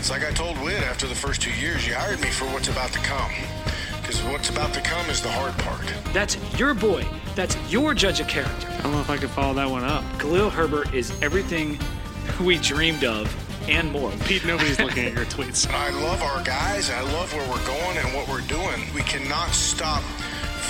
It's like I told Whit after the first two years, you hired me for what's about to come. Because what's about to come is the hard part. That's your boy. That's your judge of character. I don't know if I could follow that one up. Khalil Herbert is everything we dreamed of and more. Pete, nobody's looking at your tweets. I love our guys. I love where we're going and what we're doing. We cannot stop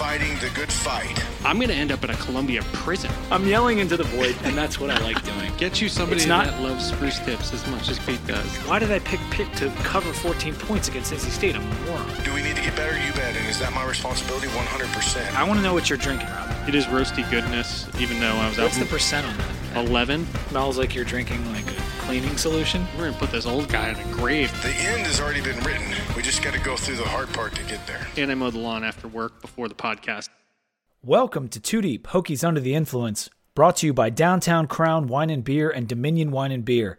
fighting the good fight. I'm going to end up in a Columbia prison. I'm yelling into the void, and that's what I like doing. Get you somebody It's not- that loves spruce tips as much as Pete does. Why did I pick Pitt to cover 14 points against NC State? I'm a moron. Do we need to get better? You bet. And is that my responsibility? 100%. I want to know what you're drinking, Rob. It is roasty goodness, even though I was out. What's out the percent on that? 11. Smells like you're drinking like a cleaning solution. We're going to put this old guy in a grave. The end has already been written. We just got to go through the hard part to get there. And I mow the lawn after work before the podcast. Welcome to Two Deep Hokies Under the Influence, brought to you by Downtown Crown Wine and Beer and Dominion Wine and Beer.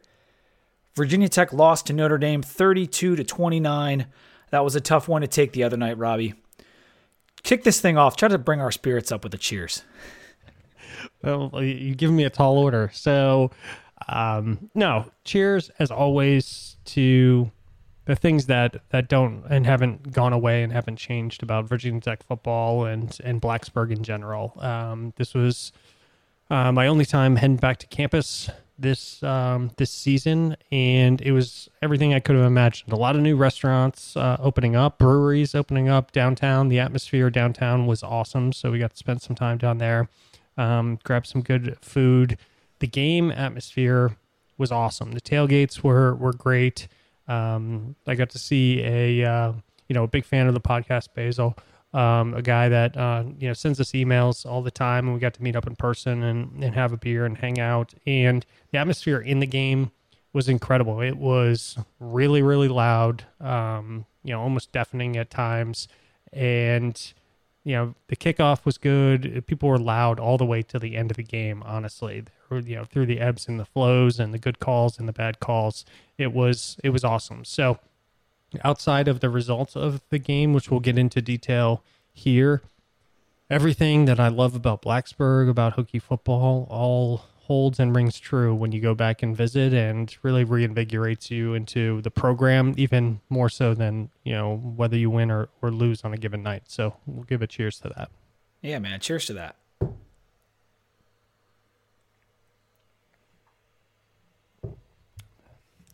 Virginia Tech lost to Notre Dame 32 to 29. That was a tough one to take the other night, Robbie. Kick this thing off. Try to bring our spirits up with a cheers. Well, you give me a tall order. So, um, no, cheers as always to the things that, that don't and haven't gone away and haven't changed about Virginia Tech football and, and Blacksburg in general. Um, this was uh, my only time heading back to campus this um, this season, and it was everything I could have imagined. A lot of new restaurants uh, opening up, breweries opening up downtown. The atmosphere downtown was awesome, so we got to spend some time down there, um, grab some good food. The game atmosphere was awesome. The tailgates were were great. Um, I got to see a uh, you know a big fan of the podcast, Basil um, a guy that uh, you know sends us emails all the time, and we got to meet up in person and, and have a beer and hang out. And the atmosphere in the game was incredible. It was really, really loud, um, you know, almost deafening at times. And you know, the kickoff was good. People were loud all the way to the end of the game. Honestly, you know, through the ebbs and the flows, and the good calls and the bad calls, it was it was awesome. So outside of the results of the game, which we'll get into detail here, everything that I love about Blacksburg, about Hokie football, all holds and rings true when you go back and visit and really reinvigorates you into the program, even more so than, you know, whether you win or, or lose on a given night. So we'll give a cheers to that. Yeah, man. Cheers to that.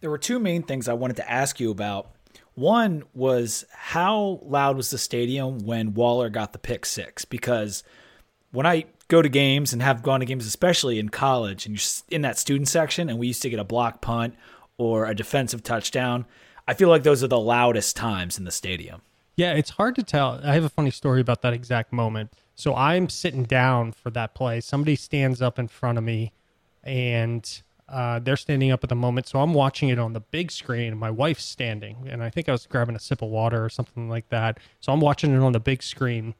There were two main things I wanted to ask you about. One was how loud was the stadium when Waller got the pick six? Because when I go to games and have gone to games, especially in college, and you're in that student section, and we used to get a block punt or a defensive touchdown, I feel like those are the loudest times in the stadium. Yeah, it's hard to tell. I have a funny story about that exact moment. So I'm sitting down for that play. Somebody stands up in front of me, and uh, they're standing up at the moment. So I'm watching it on the big screen. My wife's standing, and I think I was grabbing a sip of water or something like that. So I'm watching it on the big screen,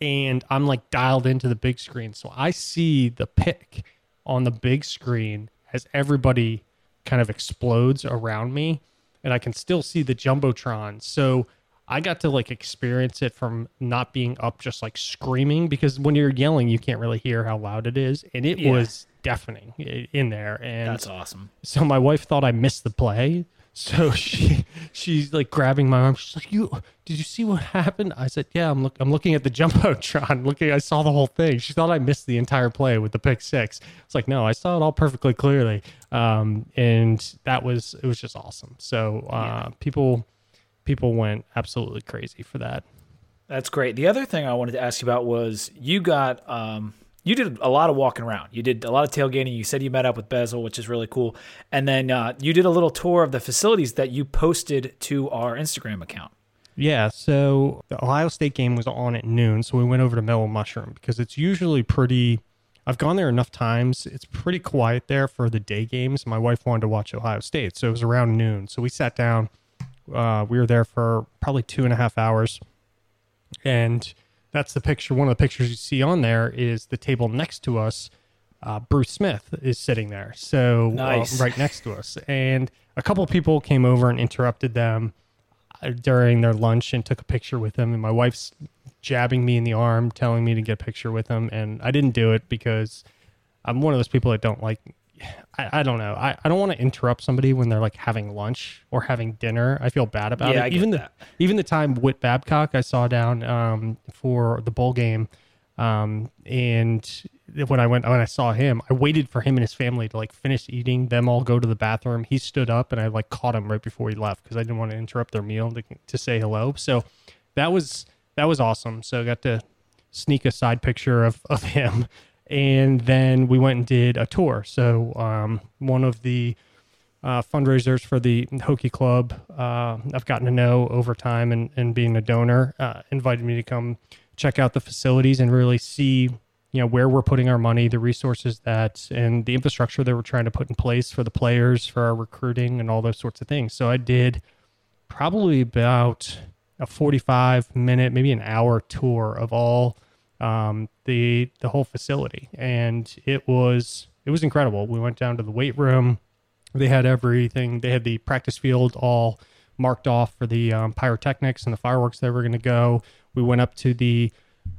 and I'm like dialed into the big screen. So I see the pick on the big screen as everybody kind of explodes around me, and I can still see the jumbotron. So I got to like experience it from not being up, just like screaming because when you're yelling, you can't really hear how loud it is, and it Yeah. was deafening in there. And That's awesome. so my wife thought I missed the play. So she she's like grabbing my arm. She's like, "You did you see what happened?" I said, "Yeah, I'm look I'm looking at the jumbotron. Looking, I saw the whole thing." She thought I missed the entire play with the pick six. It's like, no, I saw it all perfectly clearly. Um, and that was it was just awesome. So uh, people people went absolutely crazy for that. That's great. The other thing I wanted to ask you about was you got um you did a lot of walking around. You did a lot of tailgating. You said you met up with Bezel, which is really cool. And then uh, you did a little tour of the facilities that you posted to our Instagram account. Yeah, so the Ohio State game was on at noon, so we went over to Mellow Mushroom because it's usually pretty. I've gone there enough times. It's pretty quiet there for the day games. My wife wanted to watch Ohio State, so it was around noon. So we sat down. Uh, we were there for probably two and a half hours, and that's the picture. One of the pictures you see on there is the table next to us. Uh, Bruce Smith is sitting there, so uh, right next to us, and a couple of people came over and interrupted them uh, during their lunch and took a picture with him. And my wife's jabbing me in the arm, telling me to get a picture with him, and I didn't do it because I'm one of those people that don't like I, I don't know. I, I don't want to interrupt somebody when they're like having lunch or having dinner. I feel bad about Yeah, it. Even that. the even the time Whit Babcock I saw down um, for the bowl game, um, and when I went when I saw him, I waited for him and his family to like finish eating, them all go to the bathroom. He stood up and I like caught him right before he left because I didn't want to interrupt their meal to, to say hello. So that was that was awesome. So I got to sneak a side picture of, of him. And then we went and did a tour. So um, one of the uh, fundraisers for the Hokie Club, uh, I've gotten to know over time and, and being a donor, uh, invited me to come check out the facilities and really see, you know, where we're putting our money, the resources that, and the infrastructure that we're trying to put in place for the players, for our recruiting, and all those sorts of things. So I did probably about a 45 minute, maybe an hour tour of all um, the the whole facility, and it was it was incredible. We went down to the weight room. They had everything. They had the practice field all marked off for the um, pyrotechnics and the fireworks that were going to go. We went up to the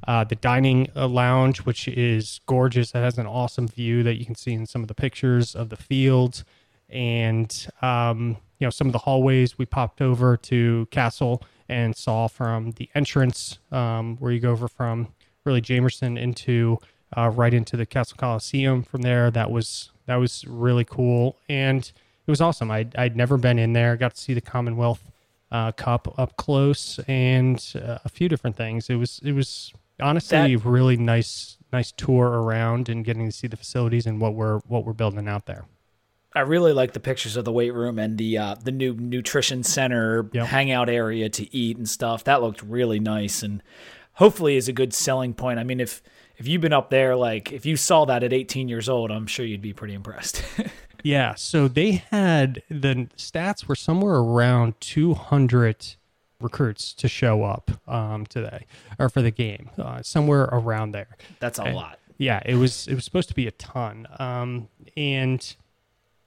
uh, the dining uh, lounge, which is gorgeous. It has an awesome view that you can see in some of the pictures of the field, and um, you know some of the hallways. We popped over to Cassell and saw from the entrance um, where you go over from really Jamerson into uh, right into the Cassell Coliseum. From there, that was that was really cool, and it was awesome. I'd, I'd never been in there. Got to see the Commonwealth uh, Cup up close and uh, a few different things. It was it was honestly a really nice nice tour around and getting to see the facilities and what we're what we're building out there. I really like the pictures of the weight room and the uh, the new nutrition center Yep. hangout area to eat and stuff. That looked really nice and hopefully is a good selling point. I mean, if if you've been up there, like if you saw that at 18 years old, I'm sure you'd be pretty impressed. Yeah, so they had the stats were somewhere around 200 recruits to show up um, today or for the game, uh, somewhere around there. That's a lot. Yeah, it was it was supposed to be a ton, um, and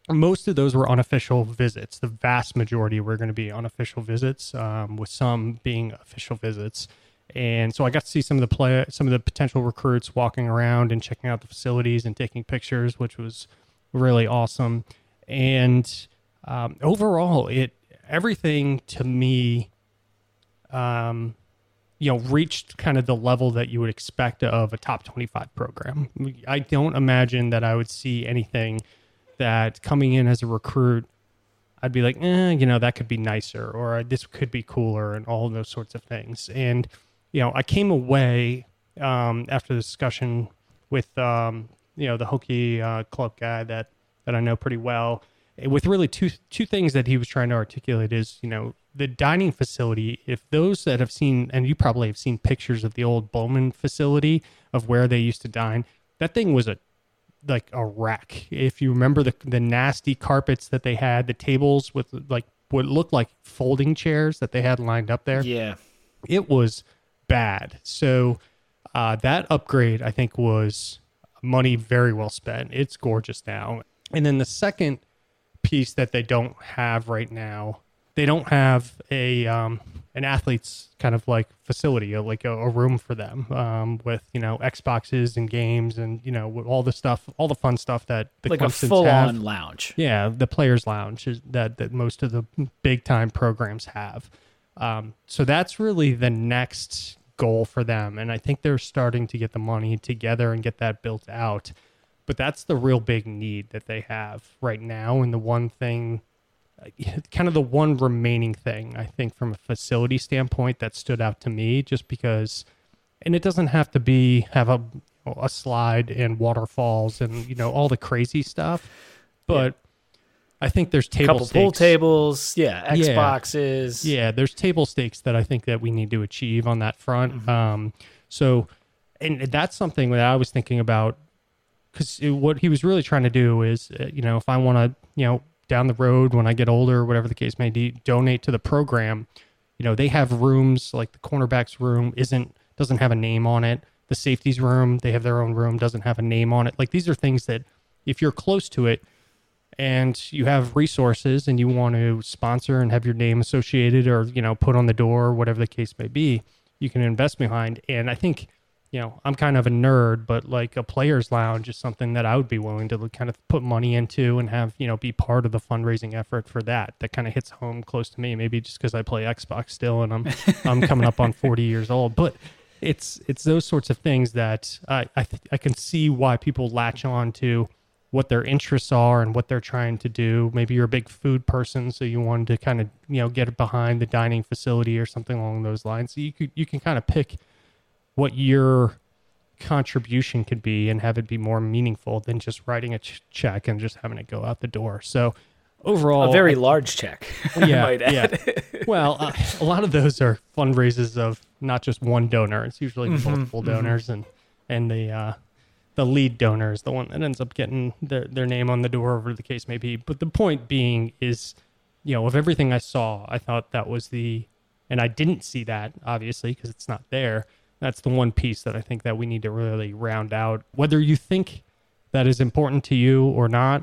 most of those were unofficial visits. The vast majority were going to be unofficial visits, um, with some being official visits. And so I got to see some of the play, some of the potential recruits walking around and checking out the facilities and taking pictures, which was really awesome. And um, overall, it everything to me um, you know, reached kind of the level that you would expect of a top 25 program. I don't imagine that I would see anything that coming in as a recruit, I'd be like, eh, you know, that could be nicer or this could be cooler and all those sorts of things. And, you know, I came away um, after the discussion with, um, you know, the Hokie uh, club guy that, that I know pretty well with really two two things that he was trying to articulate is you know the dining facility if those that have seen and you probably have seen pictures of the old bowman facility of where they used to dine that thing was a like a wreck if you remember the the nasty carpets that they had the tables with like what looked like folding chairs that they had lined up there Yeah. it was bad. So uh, that upgrade, I think, was money very well spent. It's gorgeous now. And then the second piece that they don't have right now, they don't have a um, an athlete's kind of like facility, like a, a room for them um, with you know Xboxes and games and you know all the stuff, all the fun stuff that the Like a Clemsons full have. on lounge. Yeah, the players' lounge is that that most of the big time programs have. Um, so that's really the next goal for them, and I think they're starting to get the money together and get that built out. But that's the real big need that they have right now, and the one thing, kind of the one remaining thing I think from a facility standpoint that stood out to me, just because, and it doesn't have to be have a a slide and waterfalls and you know all the crazy stuff, but I think there's table couple stakes. pool tables, yeah, Yeah. Xboxes. Yeah, there's table stakes that I think that we need to achieve on that front. Um, so, and that's something that I was thinking about because what he was really trying to do is, uh, you know, if I want to, you know, down the road when I get older, whatever the case may be, donate to the program. You know, they have rooms like the cornerbacks room isn't doesn't have a name on it. The safeties room, they have their own room, doesn't have a name on it. Like these are things that if you're close to it, and you have resources and you want to sponsor and have your name associated or you know put on the door whatever the case may be you can invest behind and i think you know, I'm kind of a nerd, but like a players lounge is something that I would be willing to kind of put money into and have, you know, be part of the fundraising effort for that. That kind of hits home close to me, maybe just because I play Xbox still and I'm I'm coming up on 40 years old, but it's it's those sorts of things that I I, th- I can see why people latch on to what their interests are and what they're trying to do. Maybe you're a big food person, so you wanted to kind of you know get behind the dining facility or something along those lines. So you could you can kind of pick what your contribution could be and have it be more meaningful than just writing a ch- check and just having it go out the door. So overall, a very I- large check. Yeah, might add. yeah. Well, uh, a lot of those are fundraisers of not just one donor. It's usually Mm-hmm, multiple donors, and and the uh, the lead donor is the one that ends up getting their their name on the door, whatever the case may be. But the point being is, you know, of everything I saw, I thought that was the, and I didn't see that obviously because it's not there. That's the one piece that I think that we need to really round out. Whether you think that is important to you or not,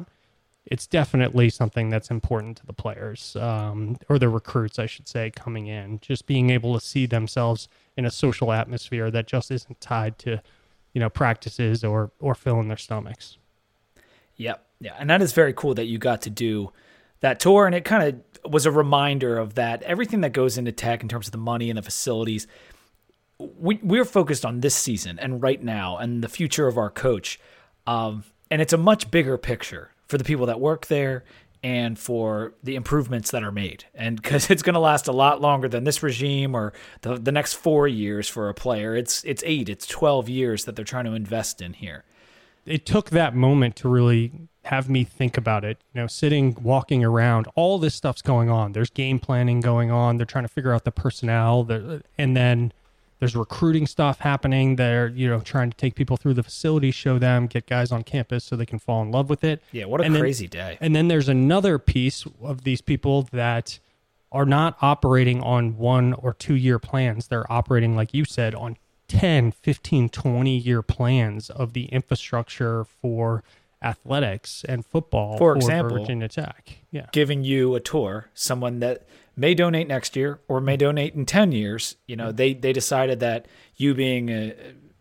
it's definitely something that's important to the players um, or the recruits, I should say, coming in. Just being able to see themselves in a social atmosphere that just isn't tied to, you know, practices or or filling their stomachs. Yep. Yeah. And that is very cool that you got to do that tour. And it kind of was a reminder of that everything that goes into tech in terms of the money and the facilities. We, we're focused on this season and right now and the future of our coach. Um, and it's a much bigger picture for the people that work there and for the improvements that are made. And because it's going to last a lot longer than this regime or the, the next four years for a player. It's, it's eight, it's 12 years that they're trying to invest in here. it took that moment to really have me think about it. You know, sitting, walking around, all this stuff's going on. There's game planning going on. They're trying to figure out the personnel, and then there's recruiting stuff happening. They're you know trying to take people through the facility, show them, get guys on campus so they can fall in love with it. Yeah. What a And then- crazy day. And then there's another piece of these people that are not operating on one or two year plans. They're operating, like you said, on 10, 15, 20 year plans of the infrastructure for athletics and football For example, Virginia Tech. Yeah. giving you a tour, someone that may donate next year or may donate in 10 years, you know, they, they decided that you being a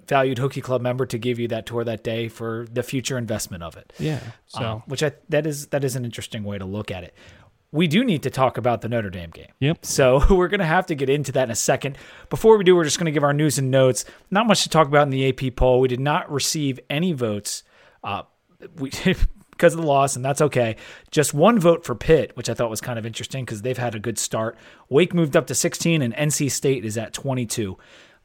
valued Hokie Club member to give you that tour that day for the future investment of it. Yeah. So, Um, which I, that is, that is an interesting way to look at it. We do need to talk about the Notre Dame game. Yep. So we're going to have to get into that in a second. Before we do, we're just going to give our news and notes. Not much to talk about in the AP poll. We did not receive any votes. Uh, we because of the loss, and that's okay. Just one vote for Pitt, which I thought was kind of interesting because they've had a good start. Wake moved up to 16, and NC State is at 22.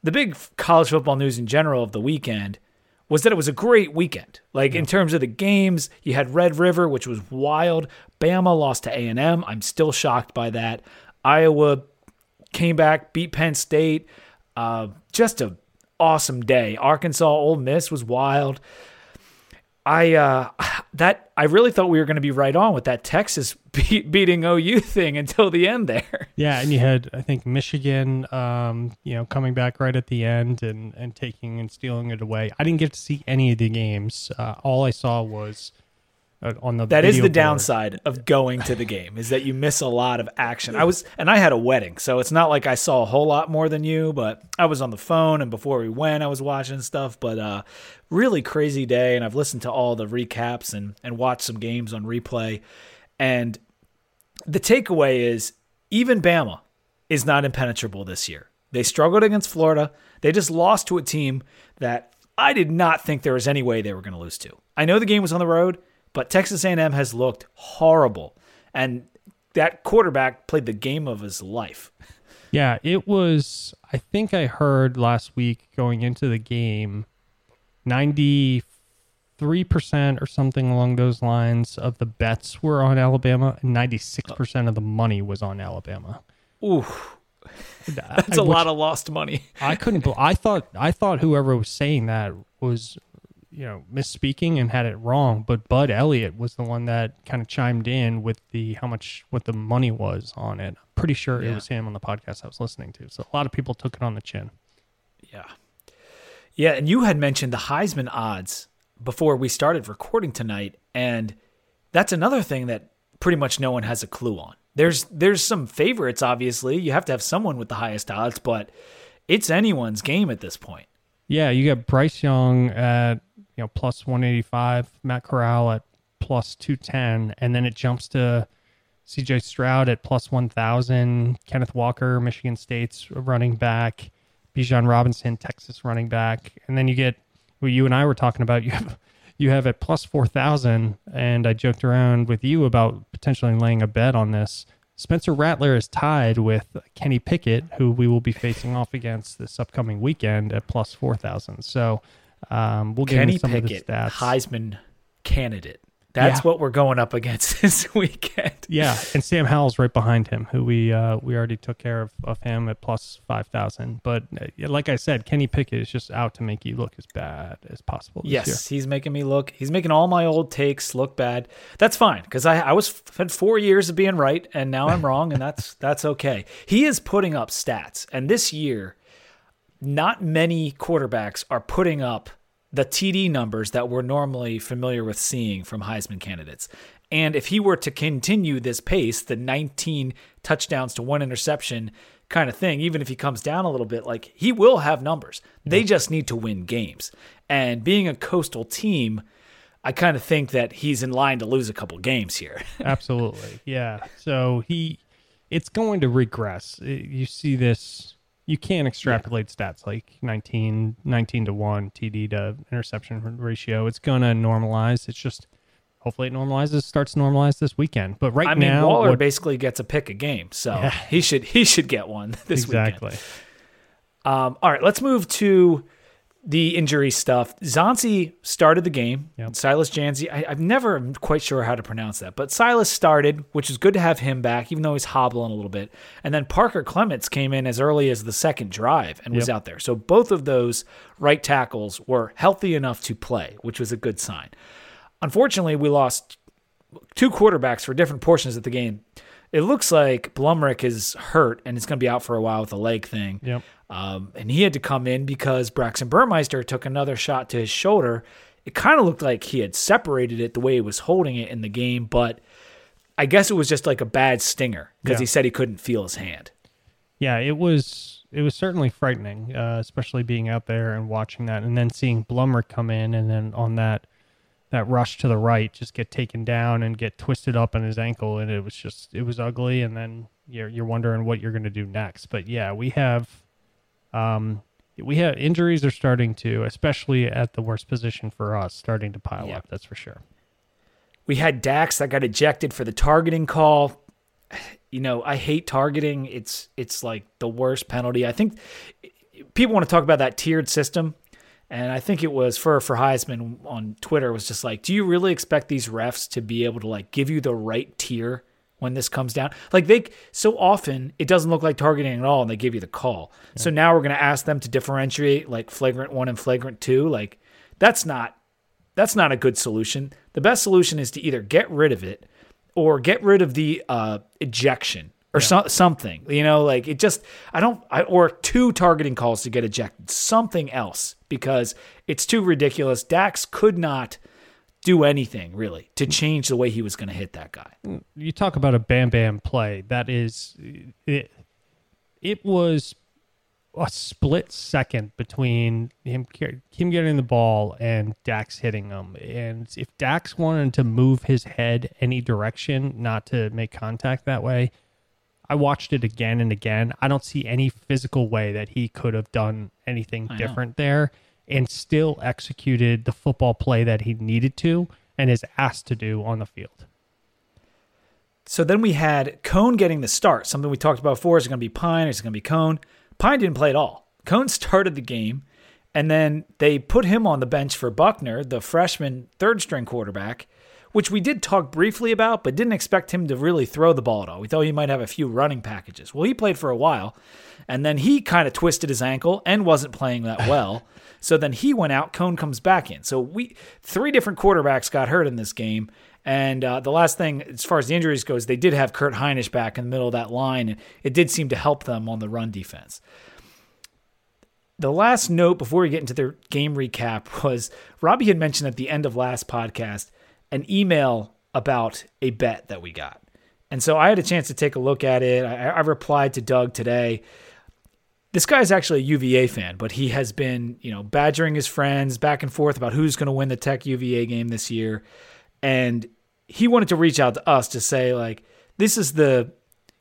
The big college football news in general of the weekend was that it was a great weekend. Like in terms of the games, you had Red River, which was wild. Bama lost to A&M. I'm still shocked by that. Iowa came back, beat Penn State. Uh, just a awesome day. Arkansas, Ole Miss was wild. I uh, that I really thought we were going to be right on with that Texas be- beating OU thing until the end there. yeah. And you had, I think, Michigan, um, you know, coming back right at the end and, and taking and stealing it away. I didn't get to see any of the games. Uh, all I saw was on the That is the board. downside of going to the game is that you miss a lot of action. I was and I had a wedding, so it's not like I saw a whole lot more than you, but I was on the phone and before we went I was watching stuff, but uh really crazy day and I've listened to all the recaps and and watched some games on replay and the takeaway is even Bama is not impenetrable this year. They struggled against Florida. They just lost to a team that I did not think there was any way they were going to lose to. I know the game was on the road, but Texas A&M has looked horrible, and that quarterback played the game of his life. Yeah, it was. I think I heard last week going into the game, ninety three percent or something along those lines of the bets were on Alabama, and ninety six percent of the money was on Alabama. Ooh, that's a lot of lost money. I couldn't. I thought. I thought whoever was saying that was, you know, misspeaking and had it wrong. But Bud Elliott was the one that kind of chimed in with the how much what the money was on it. I'm pretty sure it was him on the podcast I was listening to. So a lot of people took it on the chin. Yeah. Yeah, and you had mentioned the Heisman odds before we started recording tonight, and that's another thing that pretty much no one has a clue on. There's there's some favorites obviously. You have to have someone with the highest odds, but it's anyone's game at this point. Yeah, you got Bryce Young at you know plus one eighty five, Matt Corral at plus two ten, and then it jumps to C.J. Stroud at plus one thousand, Kenneth Walker, Michigan State's running back, Bijan Robinson, Texas running back, and then you get what you and I were talking about. You have you have at plus four thousand, and I joked around with you about potentially laying a bet on this. Spencer Rattler is tied with Kenny Pickett, who we will be facing off against this upcoming weekend at plus four thousand. So um, we'll get Kenny some Pickett, of the stats. Heisman candidate. That's Yeah. what we're going up against this weekend. Yeah, and Sam Howell's right behind him, who we uh, we already took care of, of him at plus five thousand. But uh, like I said, Kenny Pickett is just out to make you look as bad as possible. This Yes, he's making me look. He's making all my old takes look bad. That's fine because I I was had four years of being right and now I'm wrong and that's that's okay. He is putting up stats and this year, not many quarterbacks are putting up the TD numbers that we're normally familiar with seeing from Heisman candidates. And if he were to continue this pace, the 19 touchdowns to one interception kind of thing, even if he comes down a little bit, like he will have numbers. They just need to win games. And being a coastal team, I kind of think that he's in line to lose a couple games here. Absolutely. Yeah. So he, it's going to regress. You see this, you can't extrapolate stats like 19, 19 to 1 TD to interception ratio. It's going to normalize. It's just, hopefully it normalizes, starts to normalize this weekend. But right I mean, now, Waller what- basically gets a pick a game, so he should he should get one this weekend. exactly. Um, all right, let's move to the injury stuff. Dzansi started the game. Yep. Silas Dzansi, I, I'm never quite sure how to pronounce that, but Silas started, which is good to have him back, even though he's hobbling a little bit. And then Parker Clements came in as early as the second drive and was Yep. out there. So both of those right tackles were healthy enough to play, which was a good sign. Unfortunately, we lost two quarterbacks for different portions of the game. It looks like Blumrick is hurt and it's going to be out for a while with a leg thing. Yep. Um, and he had to come in because Braxton Burmeister took another shot to his shoulder. It kind of looked like he had separated it the way he was holding it in the game, but I guess it was just like a bad stinger because Yeah. he said he couldn't feel his hand. Yeah, it was it was certainly frightening, uh, especially being out there and watching that, and then seeing Blummer come in, and then on that that rush to the right, just get taken down and get twisted up on his ankle, and it was just it was ugly. And then you're you're wondering what you're going to do next. But yeah, we have um we have injuries are starting to, especially at the worst position for us, starting to pile Yeah. up. That's for sure. We had Dax that got ejected for the targeting call. You know, I hate targeting. It's it's like the worst penalty. I think people want to talk about that tiered system, and I think it was for for Heisman on Twitter was just like, do you really expect these refs to be able to like give you the right tier when this comes down? Like they so often it doesn't look like targeting at all, and they give you the call. So now we're gonna ask them to differentiate like flagrant one and flagrant two. Like that's not that's not a good solution. The best solution is to either get rid of it or get rid of the uh, ejection or so, something. You know, like it just I don't I, or two targeting calls to get ejected. Something else because it's too ridiculous. Dax could not do anything really to change the way he was going to hit that guy. you talk about a bam bam play that is it it was a split second between him him getting the ball and Dax hitting him and if Dax wanted to move his head any direction not to make contact that way I watched it again and again I don't see any physical way that he could have done anything know. different there and still executed the football play that he needed to and is asked to do on the field So then we had Coan getting the start. Something we talked about before is it going to be Pyne? Is it going to be Coan? Pyne didn't play at all. Coan started the game, and then they put him on the bench for Buchner, the freshman third string quarterback, which we did talk briefly about, but didn't expect him to really throw the ball at all. We thought he might have a few running packages. Well, he played for a while, and then he kind of twisted his ankle and wasn't playing that well. so then he went out. Coan comes back in. So we three different quarterbacks got hurt in this game. And uh, the last thing, as far as the injuries goes, they did have Kurt Hinish back in the middle of that line, and it did seem to help them on the run defense. The last note before we get into their game recap was Robbie had mentioned at the end of last podcast an email about a bet that we got. And so I had a chance to take a look at it. I, I replied to Doug today. this guy's actually a UVA fan, but he has been, you know, badgering his friends back and forth about who's going to win the Tech UVA game this year. And he wanted to reach out to us to say, like, this is the,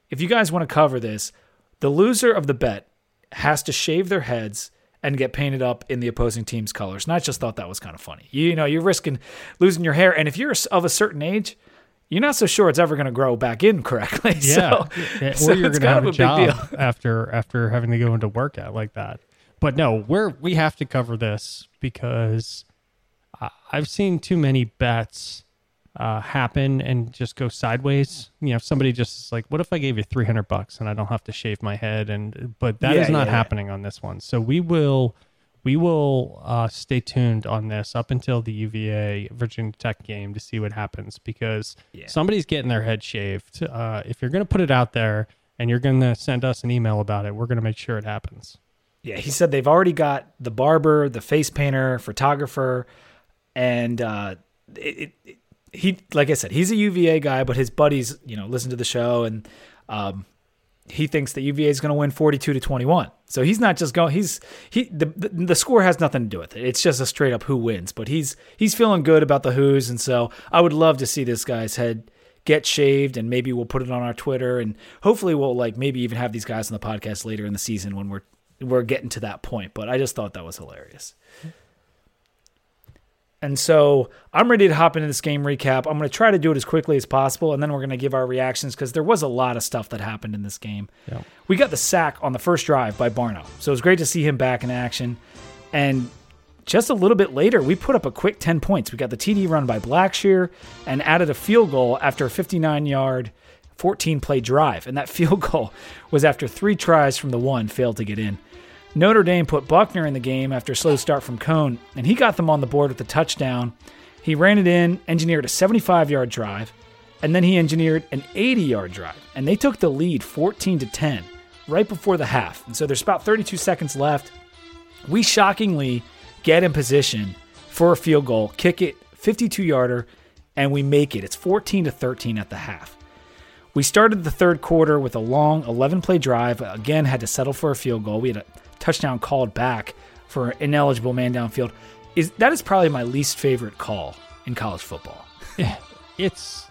if you guys want to cover this, the loser of the bet has to shave their heads and get painted up in the opposing team's colors. And I just thought that was kind of funny. You know, you're risking losing your hair. And if you're of a certain age, you're not so sure it's ever going to grow back in correctly. Yeah, So, Yeah, or so you're going to have a, a job after after having to go into workout like that. But no, we're we have to cover this because I've seen too many bets uh, happen and just go sideways. You know, somebody just is like, "What if I gave you three hundred bucks and I don't have to shave my head?" And but that is Yeah, not yeah, yeah. happening on this one. So we will we will uh, stay tuned on this up until the UVA Virginia Tech game to see what happens because somebody's getting their head shaved. Uh, if you're going to put it out there and you're going to send us an email about it, we're going to make sure it happens. Yeah, he said they've already got the barber, the face painter, photographer, and uh, it, it- he, like I said, he's a UVA guy, but his buddies, you know, listen to the show and um, he thinks that UVA is going to win 42 to 21. So he's not just going. He's he the, the the score has nothing to do with it. It's just a straight up who wins. But he's he's feeling good about the who's, and so I would love to see this guy's head get shaved, and maybe we'll put it on our Twitter, and hopefully we'll like maybe even have these guys on the podcast later in the season when we're we're getting to that point. But I just thought that was hilarious. And so I'm ready to hop into this game recap. I'm going to try to do it as quickly as possible, and then we're going to give our reactions because there was a lot of stuff that happened in this game. Yeah. We got the sack on the first drive by Barno, so it was great to see him back in action. And just a little bit later, we put up a quick 10 points. We got the TD run by Blackshear and added a field goal after a 59 yard, 14 play drive. And that field goal was after three tries from the one failed to get in. Notre Dame put Buchner in the game after a slow start from Coan, and he got them on the board with a touchdown. He ran it in, engineered a 75 yard drive, and then he engineered an 80 yard drive. And they took the lead 14 to 10 right before the half. And so there's about 32 seconds left. We shockingly get in position for a field goal, kick it 52 yarder, and we make it. It's 14 to 13 at the half. We started the third quarter with a long 11 play drive. Again, had to settle for a field goal. We had a touchdown called back for an ineligible man downfield. Is that is probably my least favorite call in college football. It's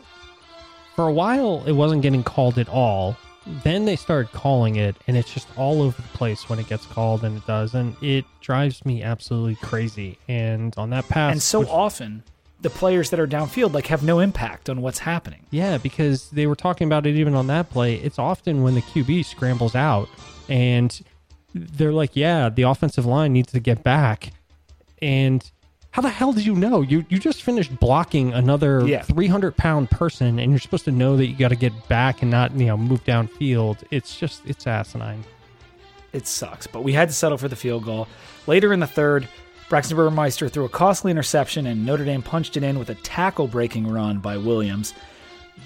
for a while it wasn't getting called at all. Then they started calling it, and it's just all over the place when it gets called, and it does, and it drives me absolutely crazy. And on that pass, And so which- often the players that are downfield like have no impact on what's happening. Yeah, because they were talking about it even on that play. It's often when the QB scrambles out and they're like, yeah, the offensive line needs to get back. And how the hell did you know? You you just finished blocking another Yeah. 300 pound person and you're supposed to know that you got to get back and not, you know, move downfield. It's just, it's asinine. it sucks. But we had to settle for the field goal. Later in the third, Braxton Burmeister threw a costly interception, and Notre Dame punched it in with a tackle breaking run by Williams.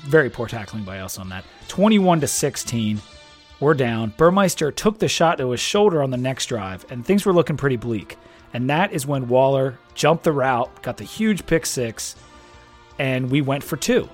Very poor tackling by us on that. 21 to 16. We're down. Burmeister took the shot to his shoulder on the next drive, and things were looking pretty bleak. And that is when Waller jumped the route, got the huge pick six, and we went for two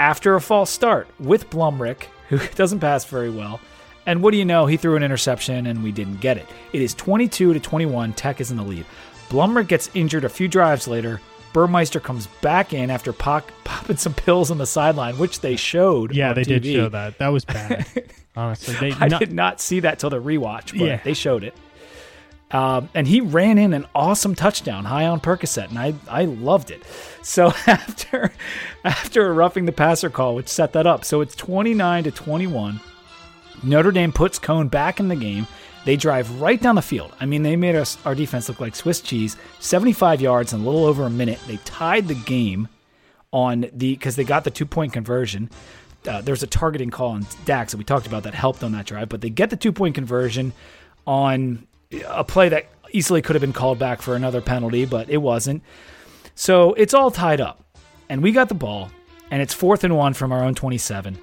after a false start with Blumrick, who doesn't pass very well. And what do you know? He threw an interception and we didn't get it. It is 22 to 21. Tech is in the lead. Blumrick gets injured a few drives later. Burmeister comes back in after pop, popping some pills on the sideline, which they showed. Yeah, they did show that. That was bad. Honestly, they I not, did not see that till the rewatch, but Yeah. they showed it. Um, and he ran in an awesome touchdown high on Percocet, and I, I loved it. So after after a roughing the passer call, which set that up, so it's 29 to 21. Notre Dame puts Coan back in the game. They drive right down the field. I mean, they made us our defense look like Swiss cheese. 75 yards in a little over a minute. They tied the game on the because they got the two point conversion. Uh, there's a targeting call on Dax that we talked about that helped on that drive, but they get the two point conversion on a play that easily could have been called back for another penalty, but it wasn't. So it's all tied up, and we got the ball, and it's fourth and one from our own 27,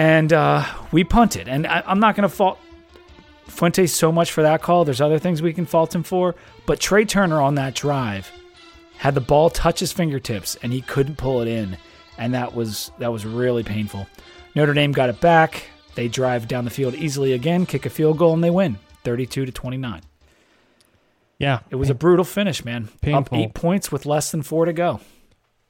and uh, we punted. And I, I'm not going to fault Fuentes so much for that call. There's other things we can fault him for, but Tre Turner on that drive had the ball touch his fingertips and he couldn't pull it in, and that was that was really painful. Notre Dame got it back. They drive down the field easily again, kick a field goal, and they win 32 to 29. Yeah, It was a brutal finish, man. Up eight points with less than four to go.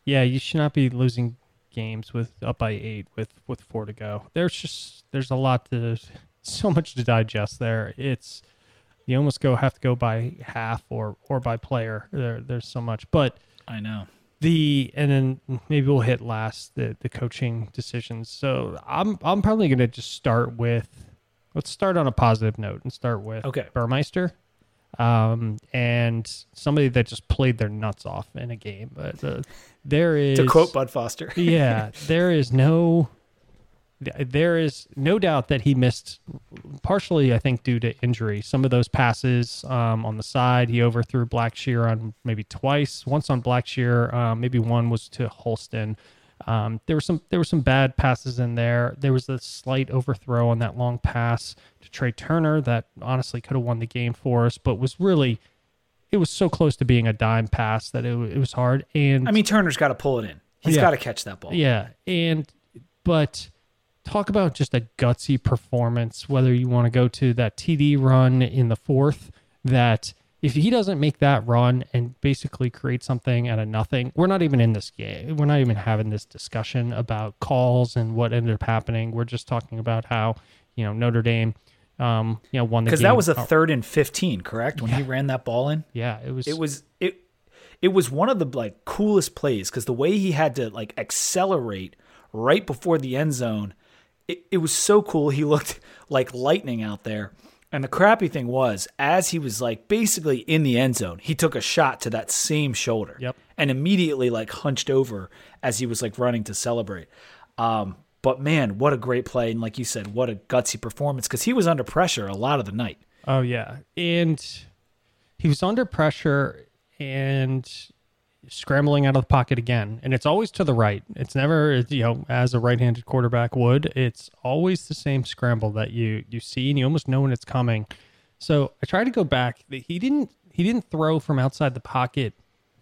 yeah. You should not be losing games with up by eight with with four to go. There's just there's a lot to so much to digest there. It's you almost go have to go by half or or by player. There there's so much, but I know. the and then maybe we'll hit last the the coaching decisions. So I'm I'm probably gonna just start with let's start on a positive note and start with Okay. Burmeister, um, and somebody that just played their nuts off in a game. But uh, there is To quote Bud Foster. yeah, there is no there is no doubt that he missed partially I think due to injury. Some of those passes um, on the side, he overthrew Blackshear on maybe twice. Once on Blackshear, um, maybe one was to Holston. Um, there were some there were some bad passes in there. There was a slight overthrow on that long pass to Tre Turner that honestly could have won the game for us, but was really it was so close to being a dime pass that it, it was hard. And I mean, Turner's got to pull it in. He's Yeah. got to catch that ball. yeah, and but talk about just a gutsy performance. Whether you want to go to that TD run in the fourth, that if he doesn't make that run and basically create something out of nothing, we're not even in this game. We're not even having this discussion about calls and what ended up happening. We're just talking about how you know Notre Dame, um, you know, won the Because that was a third and 15, correct? When he ran that ball in? yeah, it was. It was it it was one of the like coolest plays because the way he had to like accelerate right before the end zone, it, it was so cool. He looked like lightning out there. And the crappy thing was, as he was like basically in the end zone, he took a shot to that same shoulder. Yep. And immediately like hunched over as he was like running to celebrate. Um, but man, what a great play. And like you said, what a gutsy performance because he was under pressure a lot of the night. Oh yeah, and he was under pressure and scrambling out of the pocket again, and it's always to the right. It's never you know as a right-handed quarterback would. It's always the same scramble that you you see, and you almost know when it's coming. So I tried to go back. He didn't he didn't throw from outside the pocket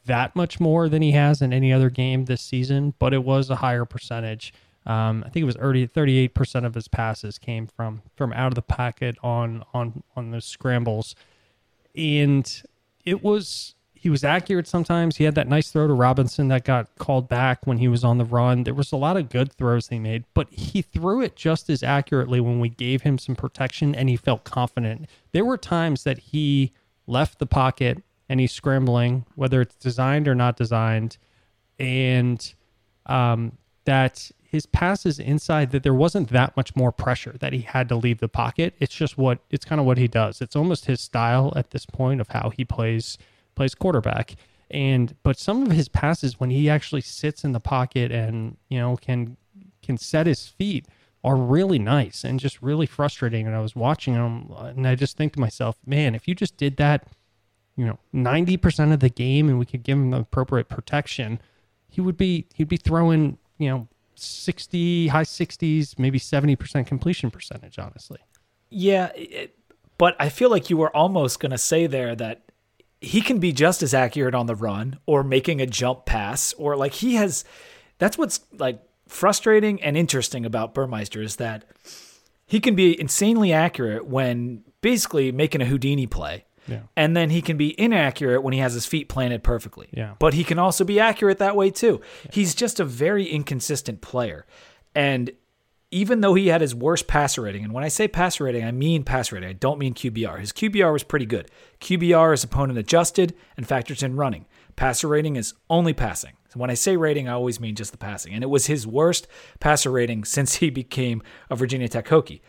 that much more than he has in any other game this season, but it was a higher percentage. Um, I think it was 38 percent of his passes came from from out of the pocket on on on those scrambles, and it was he was accurate sometimes. He had that nice throw to Robinson that got called back when he was on the run. There was a lot of good throws he made, but he threw it just as accurately when we gave him some protection and he felt confident. There were times that he left the pocket and he's scrambling, whether it's designed or not designed, and um, that his passes inside that there wasn't that much more pressure that he had to leave the pocket. It's just what it's kind of what he does. It's almost his style at this point of how he plays plays quarterback. And but some of his passes when he actually sits in the pocket and you know can can set his feet are really nice and just really frustrating. And I was watching him uh, and I just think to myself, man, if you just did that, you know, ninety percent of the game and we could give him the appropriate protection, he would be he'd be throwing you know 60 high 60s maybe 70% completion percentage honestly Yeah, it, but I feel like you were almost going to say there that he can be just as accurate on the run or making a jump pass or like he has that's what's like frustrating and interesting about Burmeister is that he can be insanely accurate when basically making a Houdini play. Yeah. And then he can be inaccurate when he has his feet planted perfectly. Yeah. But he can also be accurate that way too. He's just a very inconsistent player. And even though he had his worst passer rating, and when I say passer rating, I mean passer rating. I don't mean QBR. His QBR was pretty good. QBR is opponent adjusted and factors in running. Passer rating is only passing. So when I say rating, I always mean just the passing. And it was his worst passer rating since he became a Virginia Tech Hokie.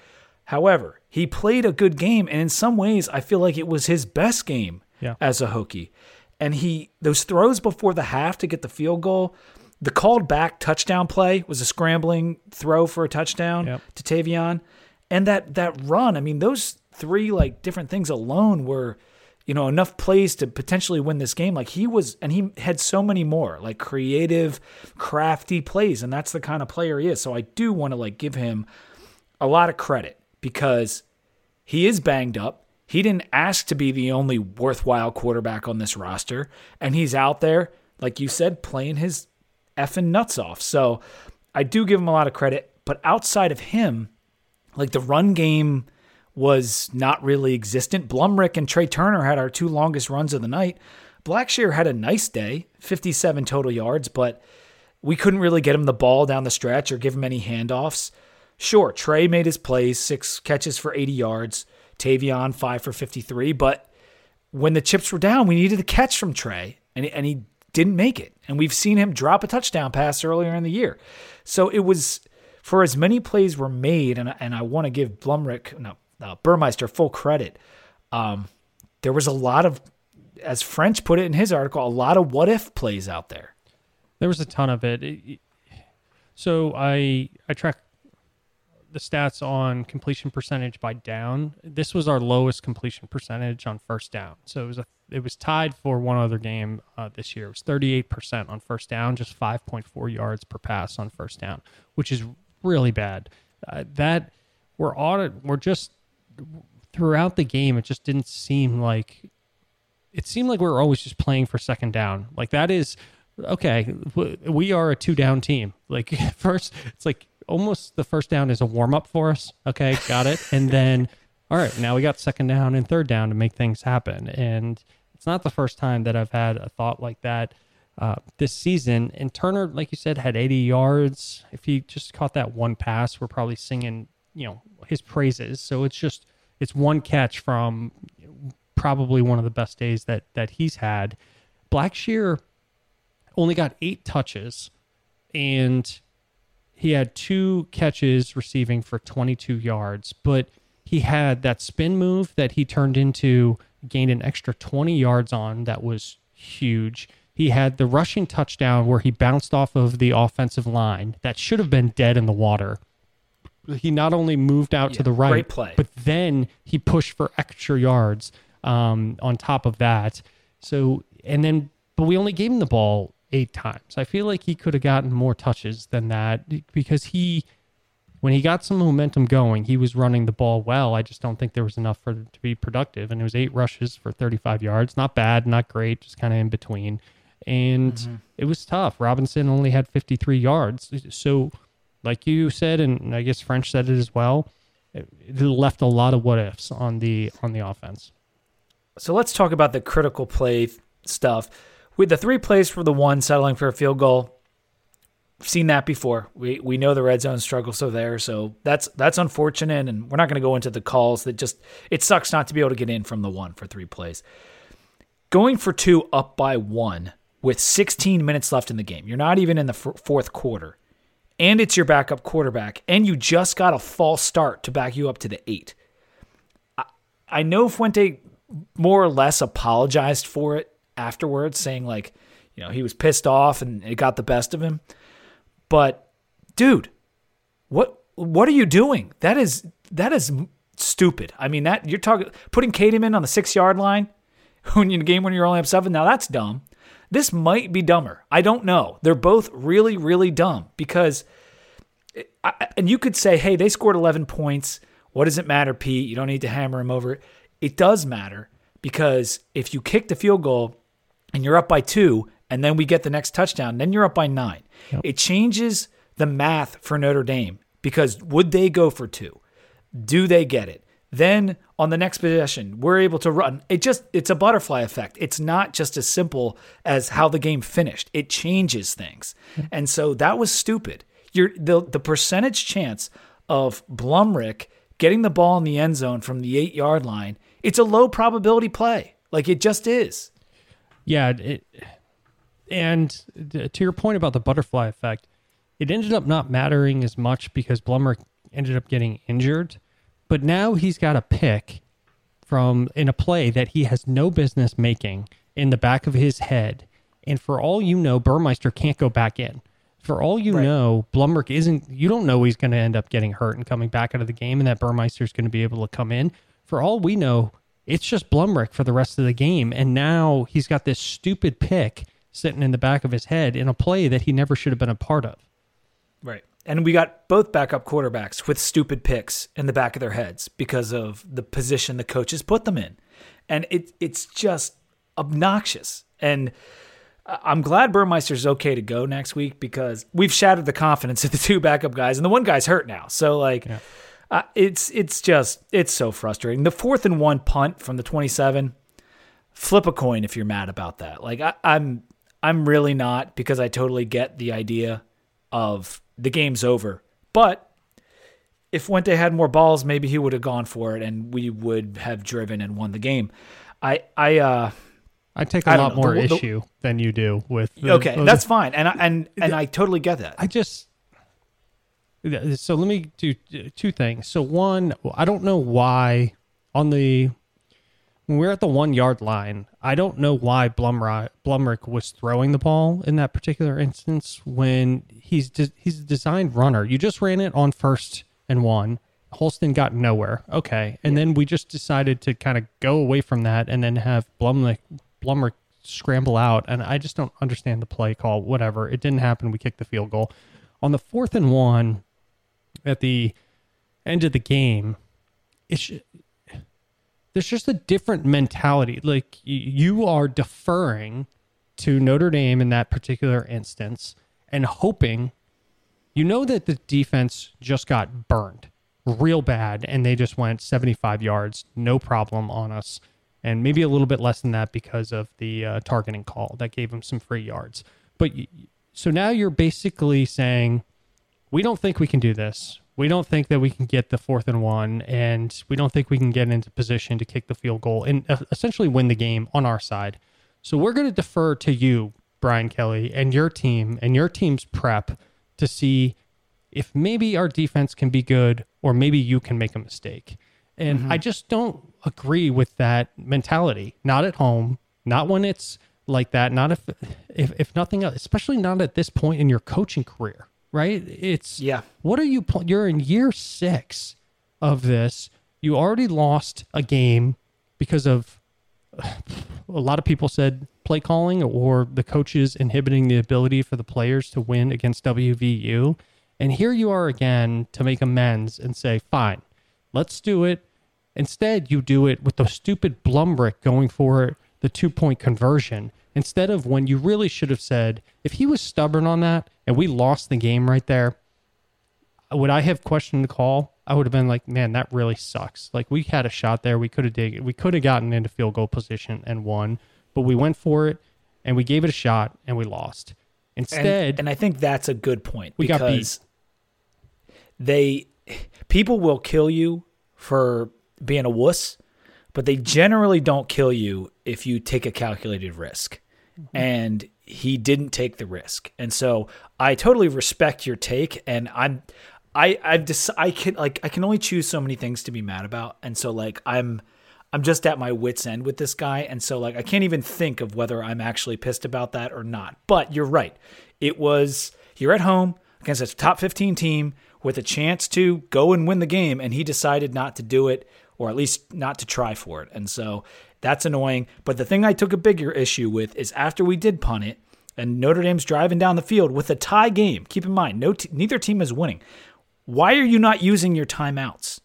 However, he played a good game, and in some ways, I feel like it was his best game Yeah. as a Hokie. And he those throws before the half to get the field goal, the called back touchdown play was a scrambling throw for a touchdown Yep. to Tayvion, and that that run. I mean, those three like different things alone were, you know, enough plays to potentially win this game. Like he was, and he had so many more like creative, crafty plays, and that's the kind of player he is. So I do want to like give him a lot of credit because he is banged up. He didn't ask to be the only worthwhile quarterback on this roster, and he's out there, like you said, playing his effing nuts off. So I do give him a lot of credit, but outside of him, Like the run game was not really existent. Blumrick and Tre Turner had our two longest runs of the night. Blackshear had a nice day, 57 total yards, but we couldn't really get him the ball down the stretch or give him any handoffs. Sure, Tre made his plays, six catches for 80 yards, Tayvion, five for 53, but when the chips were down, we needed a catch from Tre, and, and he didn't make it. And we've seen him drop a touchdown pass earlier in the year. So it was for as many plays were made, and, and I want to give Blumrick, no, uh, Burmeister full credit. Um, there was a lot of, as French put it in his article, a lot of what if plays out there. There was a ton of it. it so I I track the stats on completion percentage by down. This was our lowest completion percentage on first down. So it was a it was tied for one other game uh, this year. It was 38% on first down, just 5.4 yards per pass on first down, which is really bad. Uh, that we're audit we're just throughout the game it just didn't seem like it seemed like we were always just playing for second down. Like that is okay, we are a two down team. Like first it's like almost the first down is a warm up for us. Okay, got it. and then all right, now we got second down and third down to make things happen. And it's not the first time that I've had a thought like that uh, this season. And Turner, like you said, had 80 yards. If he just caught that one pass, we're probably singing, you know, his praises. So it's just it's one catch from probably one of the best days that that he's had. Blackshear only got eight touches, and he had two catches receiving for 22 yards, but he had that spin move that he turned into gained an extra 20 yards on that was huge. He had the rushing touchdown where he bounced off of the offensive line that should have been dead in the water. He not only moved out Yeah, to the right, play. but then he pushed for extra yards um, on top of that. So, and then, but we only gave him the ball eight times. I feel like he could have gotten more touches than that because he, when he got some momentum going, he was running the ball well. I just don't think there was enough for to be productive. And it was eight rushes for 35 yards. Not bad, not great, just kind of in between. And mm-hmm. it was tough. Robinson only had 53 yards. So, like you said, and I guess French said it as well, it, it left a lot of what ifs on the on the offense. So let's talk about the critical play stuff. With the three plays for the one settling for a field goal, seen that before. We we know the red zone struggles are there, so that's that's unfortunate, and we're not going to go into the calls. That just it sucks not to be able to get in from the one for three plays. Going for two up by one with 16 minutes left in the game. You're not even in the f- fourth quarter, and it's your backup quarterback, and you just got a false start to back you up to the eight. I, I know Fuente more or less apologized for it afterwards, saying like, you know, he was pissed off and it got the best of him. But dude, what what are you doing? That is that is stupid. I mean that you're talking putting Cademan on the six yard line when in a game when you're only up seven. Now that's dumb. This might be dumber. I don't know. They're both really really dumb because, I, and you could say, hey, they scored 11 points. What does it matter, Pete? You don't need to hammer him over. It does matter because if you kick the field goal and you're up by two, and then we get the next touchdown, then you're up by nine. Yep. It changes the math for Notre Dame because would they go for two? Do they get it? Then on the next possession, we're able to run. It just it's a butterfly effect. It's not just as simple as how the game finished. It changes things. And so that was stupid. You're the the percentage chance of Blumrick getting the ball in the end zone from the 8-yard line, it's a low probability play. Like it just is. Yeah, it, and to your point about the butterfly effect, it ended up not mattering as much because Blummer ended up getting injured, but now he's got a pick from in a play that he has no business making in the back of his head, and for all you know, Burmeister can't go back in. For all you Right. know, Blumrick isn't. You don't know he's going to end up getting hurt and coming back out of the game, and that Burmeister is going to be able to come in. For all we know, it's just Blumrick for the rest of the game, and now he's got this stupid pick sitting in the back of his head in a play that he never should have been a part of. Right. And we got both backup quarterbacks with stupid picks in the back of their heads because of the position the coaches put them in. And it it's just obnoxious. And I'm glad Burmeister's okay to go next week because we've shattered the confidence of the two backup guys and the one guy's hurt now. So like Uh, it's it's just it's so frustrating. The fourth and one punt from the 27. Flip a coin if you're mad about that. Like I, I'm I'm really not because I totally get the idea of the game's over. But if Fuente had more balls, maybe he would have gone for it and we would have driven and won the game. I I uh I take a I lot know. more The- the- issue than you do with. the- okay, that's fine. And I and and I totally get that. I just. So let me do two things. So one, I don't know why on the when we're at the one yard line, I don't know why Blumrick, Blumrick was throwing the ball in that particular instance when he's de- he's a designed runner. You just ran it on first and one. Holston got nowhere. Okay, and then we just decided to kind of go away from that and then have Blumrick Blumrick scramble out. And I just don't understand the play call. Whatever, it didn't happen. We kicked the field goal on the fourth and one at the end of the game. It's there's just a different mentality. Like you are deferring to Notre Dame in that particular instance and hoping you know that the defense just got burned real bad and they just went 75 yards, no problem on us. And maybe a little bit less than that because of the uh, targeting call that gave them some free yards. But so now you're basically saying, we don't think we can do this. We don't think that we can get the fourth and one, and we don't think we can get into position to kick the field goal and uh, essentially win the game on our side. So we're going to defer to you, Brian Kelly, and your team and your team's prep to see if maybe our defense can be good or maybe you can make a mistake. And I just don't agree with that mentality. Not at home, not when it's like that, not if if, if nothing else, especially not at this point in your coaching career, right? It's Yeah. What are you pl- you're in year 6 of this. You already lost a game because of a lot of people said play calling or the coaches inhibiting the ability for the players to win against WVU. And here you are again to make amends and say, fine, let's do it. Instead, you do it with the stupid Blumrick going for the two point conversion instead of when you really should have said, if he was stubborn on that and we lost the game right there, would I have questioned the call? I would have been like, man, that really sucks. Like we had a shot there. We could have dig- we could have gotten into field goal position and won, but we went for it and we gave it a shot and we lost. Instead, and I think that's a good point We got beat. they people will kill you for being a wuss, but they generally don't kill you if you take a calculated risk. Mm-hmm. And he didn't take the risk. And so I totally respect your take and I'm I I've just I can like I can only choose so many things to be mad about. And so like I'm I'm just at my wits end with this guy and so like I can't even think of whether I'm actually pissed about that or not. But you're right. It was you're at home against a top 15 team with a chance to go and win the game and he decided not to do it or at least not to try for it. And so that's annoying. But the thing I took a bigger issue with is after we did punt it and Notre Dame's driving down the field with a tie game. Keep in mind, no t- neither team is winning. Why are you not using your timeouts?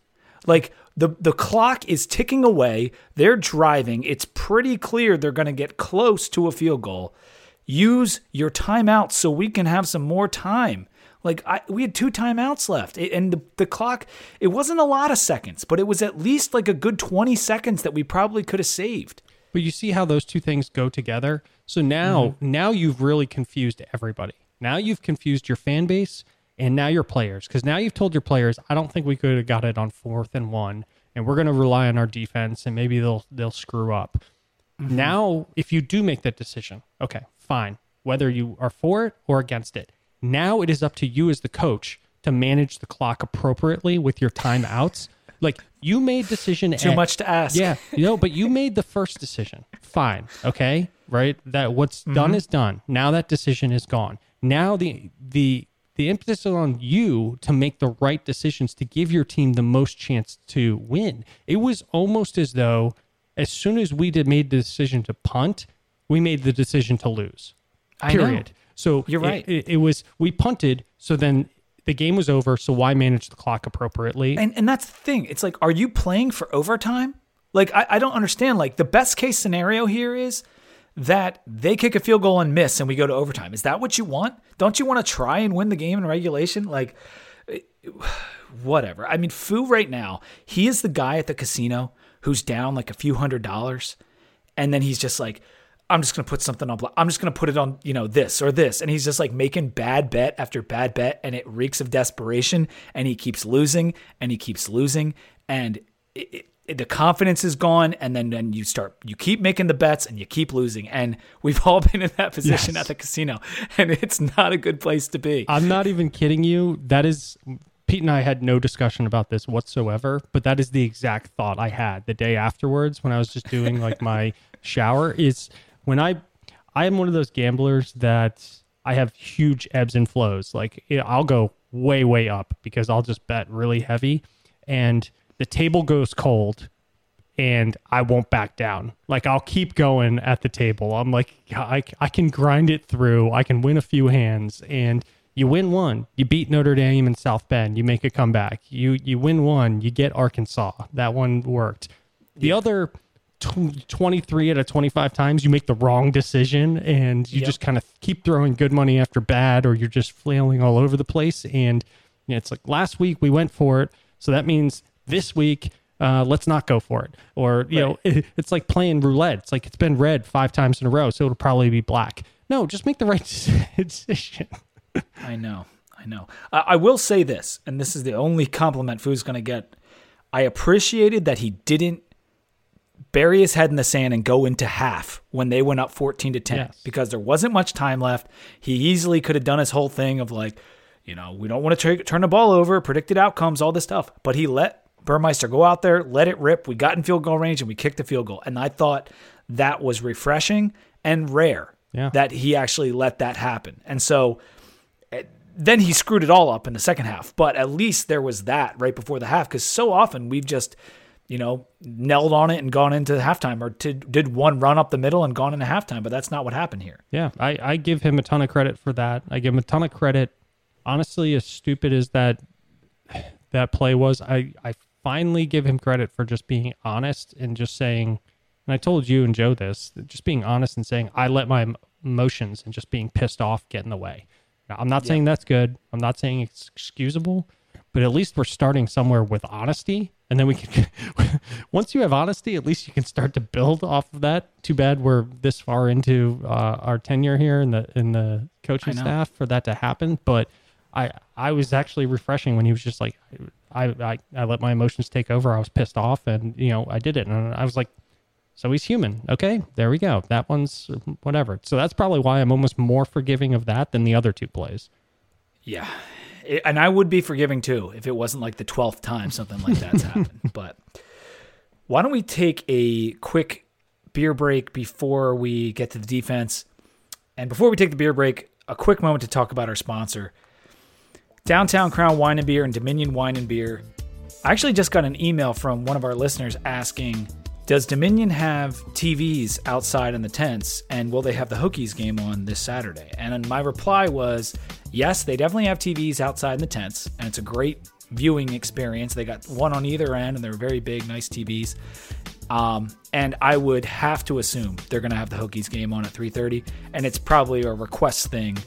Like the the clock is ticking away. They're driving. It's pretty clear they're going to get close to a field goal. Use your timeouts so we can have some more time. Like I, we had two timeouts left, It- and the, the clock. It wasn't a lot of seconds, but it was at least like a good twenty seconds that we probably could have saved. But you see how those two things go together. So now, Mm-hmm. now you've really confused everybody. Now you've confused your fan base and now your players. Because now you've told your players, I don't think we could have got it on fourth and one, and we're going to rely on our defense, and maybe they'll they'll screw up. Mm-hmm. Now, if you do make that decision, okay, fine. Whether you are for it or against it, now it is up to you as the coach to manage the clock appropriately with your timeouts. Like you made decision Too A. much to ask. Yeah, you know, but you made the first decision. Fine, okay, right? That what's Mm-hmm. done is done. Now that decision is gone. Now the the the emphasis is on you to make the right decisions to give your team the most chance to win. It was almost as though as soon as we did made the decision to punt, we made the decision to lose. Period. So You're it- right. It, it was we punted, so then the game was over. So why manage the clock appropriately? And and that's the thing. It's like, are you playing for overtime? Like, I, I don't understand. Like, the best case scenario here is that they kick a field goal and miss and we go to overtime. Is that what you want? Don't you want to try and win the game in regulation? Like, whatever. I mean, Fu right now, he is the guy at the casino who's down like a few hundred dollars, and then he's just like, I'm just gonna put something on. Black. I'm just gonna put it on, you know, this or this, and he's just like making bad bet after bad bet, and it reeks of desperation, and he keeps losing, and he keeps losing, and it, it, the confidence is gone, and then then you start, you keep making the bets, and you keep losing, and we've all been in that position Yes. at the casino, and it's not a good place to be. I'm not even kidding you. That is Pete and I had no discussion about this whatsoever, but that is the exact thought I had the day afterwards when I was just doing like my shower is when I I am one of those gamblers that I have huge ebbs and flows. Like I'll go way way up because I'll just bet really heavy and the table goes cold and I won't back down. Like I'll keep going at the table. I'm like I, I can grind it through. I can win a few hands and you win one. You beat Notre Dame and South Bend. You make a comeback. You you win one. You get Arkansas. That one worked. The other tw- 23 out of 25 times you make the wrong decision and you Yep. just kind of keep throwing good money after bad or you're just flailing all over the place. And you know, it's like last week we went for it. So that means this week uh, let's not go for it. Or you know it, it's like playing roulette. It's like it's been red five times in a row so it'll probably be black. No just make the right decision. I know, I know. I, I will say this, and this is the only compliment Fu's going to get. I appreciated that he didn't bury his head in the sand and go into half when they went up 14 to 10 Yes. because there wasn't much time left. He easily could have done his whole thing of like, you know, we don't want to turn the ball over, predicted outcomes, all this stuff. But he let Burmeister go out there, let it rip. We got in field goal range and we kicked the field goal. And I thought that was refreshing and rare Yeah. that he actually let that happen. And so eh, then he screwed it all up in the second half. But at least there was that right before the half because so often we've just, you know, knelled on it and gone into halftime or did one run up the middle and gone into halftime. But that's not what happened here. Yeah, I, I give him a ton of credit for that. I give him a ton of credit. Honestly, as stupid as that that play was, I, I finally give him credit for just being honest and just saying, and I told you and Joe this, just being honest and saying, I let my emotions and just being pissed off get in the way. Now, I'm not saying that's good. I'm not saying it's excusable, but at least we're starting somewhere with honesty. And then we can, once you have honesty, at least you can start to build off of that. Too bad we're this far into uh, our tenure here in the in the coaching staff for that to happen. But I I was actually refreshing when he was just like, I I, I let my emotions take over. I was pissed off, and you know I did it, and I was like, so he's human. Okay, there we go. That one's whatever. So that's probably why I'm almost more forgiving of that than the other two plays. Yeah. It- and I would be forgiving too if it wasn't like the 12th time something like that's happened. But why don't we take a quick beer break before we get to the defense? And before we take the beer break, a quick moment to talk about our sponsor, Downtown Crown Wine and Beer and Dominion Wine and Beer. I actually just got an email from one of our listeners asking, does Dominion have TVs outside in the tents and will they have the Hokies game on this Saturday? And my reply was, yes, they definitely have TVs outside in the tents and it's a great viewing experience. They got one on either end and they're very big, nice TVs. Um, and I would have to assume they're going to have the Hokies game on at 3:30 and it's probably a request thing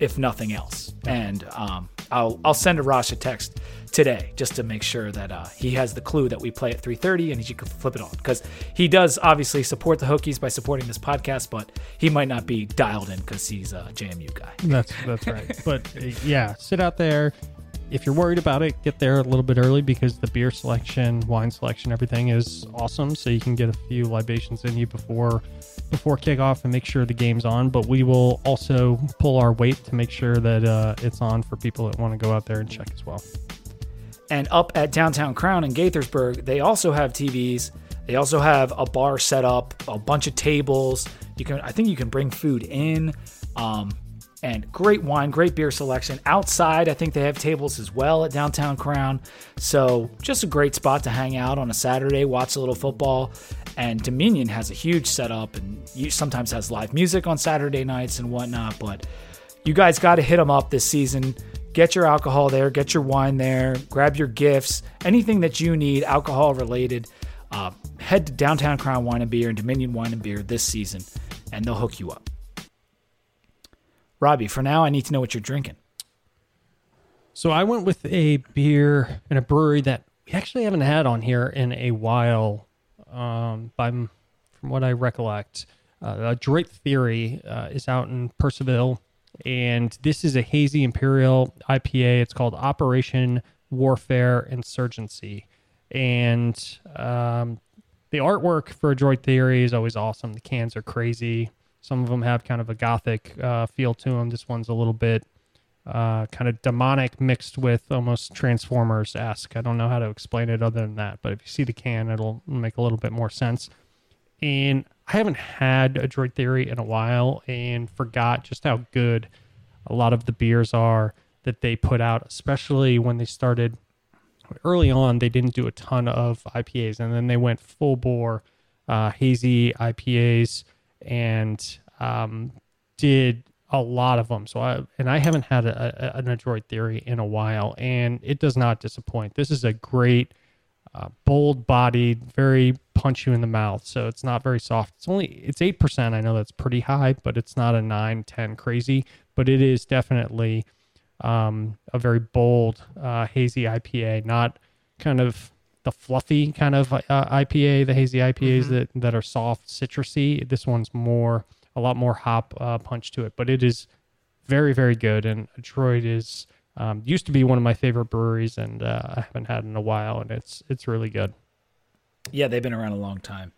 if nothing else. And um, I'll I'll send Arash a text today just to make sure that uh, he has the clue that we play at 3:30 and he can flip it on because he does obviously support the Hokies by supporting this podcast, but he might not be dialed in because he's a JMU guy. That's that's right. but yeah, sit out there. If you're worried about it, get there a little bit early because the beer selection, wine selection, everything is awesome. So you can get a few libations in you before before kickoff and make sure the game's on. But we will also pull our weight to make sure that uh, it's on for people that want to go out there and check as well. And up at Downtown Crown in Gaithersburg, they also have TVs. They also have a bar set up, a bunch of tables. You can, I think, you can bring food in, um, and great wine, great beer selection. Outside, I think they have tables as well at Downtown Crown. So just a great spot to hang out on a Saturday, watch a little football. And Dominion has a huge setup, and sometimes has live music on Saturday nights and whatnot. But you guys got to hit them up this season. Get your alcohol there, get your wine there, grab your gifts, anything that you need alcohol related. Uh, head to Downtown Crown Wine and Beer and Dominion Wine and Beer this season, and they'll hook you up. Robbie, for now, I need to know what you're drinking. So I went with a beer and a brewery that we actually haven't had on here in a while. Um, by from what I recollect, uh, Adroit Theory uh, is out in Purcellville, and this is a hazy imperial IPA. It's called Operation Warfare Insurgency, and um, the artwork for Adroit Theory is always awesome. The cans are crazy. Some of them have kind of a gothic uh, feel to them. This one's a little bit uh, kind of demonic mixed with almost Transformers esque. I don't know how to explain it other than that, but if you see the can, it'll make a little bit more sense. And I haven't had Adroit Theory in a while and forgot just how good a lot of the beers are that they put out, especially when they started early on. They didn't do a ton of IPAs, and then they went full bore uh, hazy IPAs and um, did a lot of them. So I and I haven't had a, a, an Adroit Theory in a while, and it does not disappoint. This is a great, uh, bold-bodied, very punch you in the mouth. So it's not very soft. It's only it's eight percent. I know that's pretty high, but it's not a nine, ten crazy. But it is definitely um, a very bold, uh, hazy IPA. Not kind of the fluffy kind of uh, IPA, the hazy IPAs mm-hmm. that that are soft, citrusy. This one's more a lot more hop uh, punch to it, but it is very very good. And Adroit is um, used to be one of my favorite breweries, and uh, I haven't had in a while, and it's it's really good. Yeah, they've been around a long time.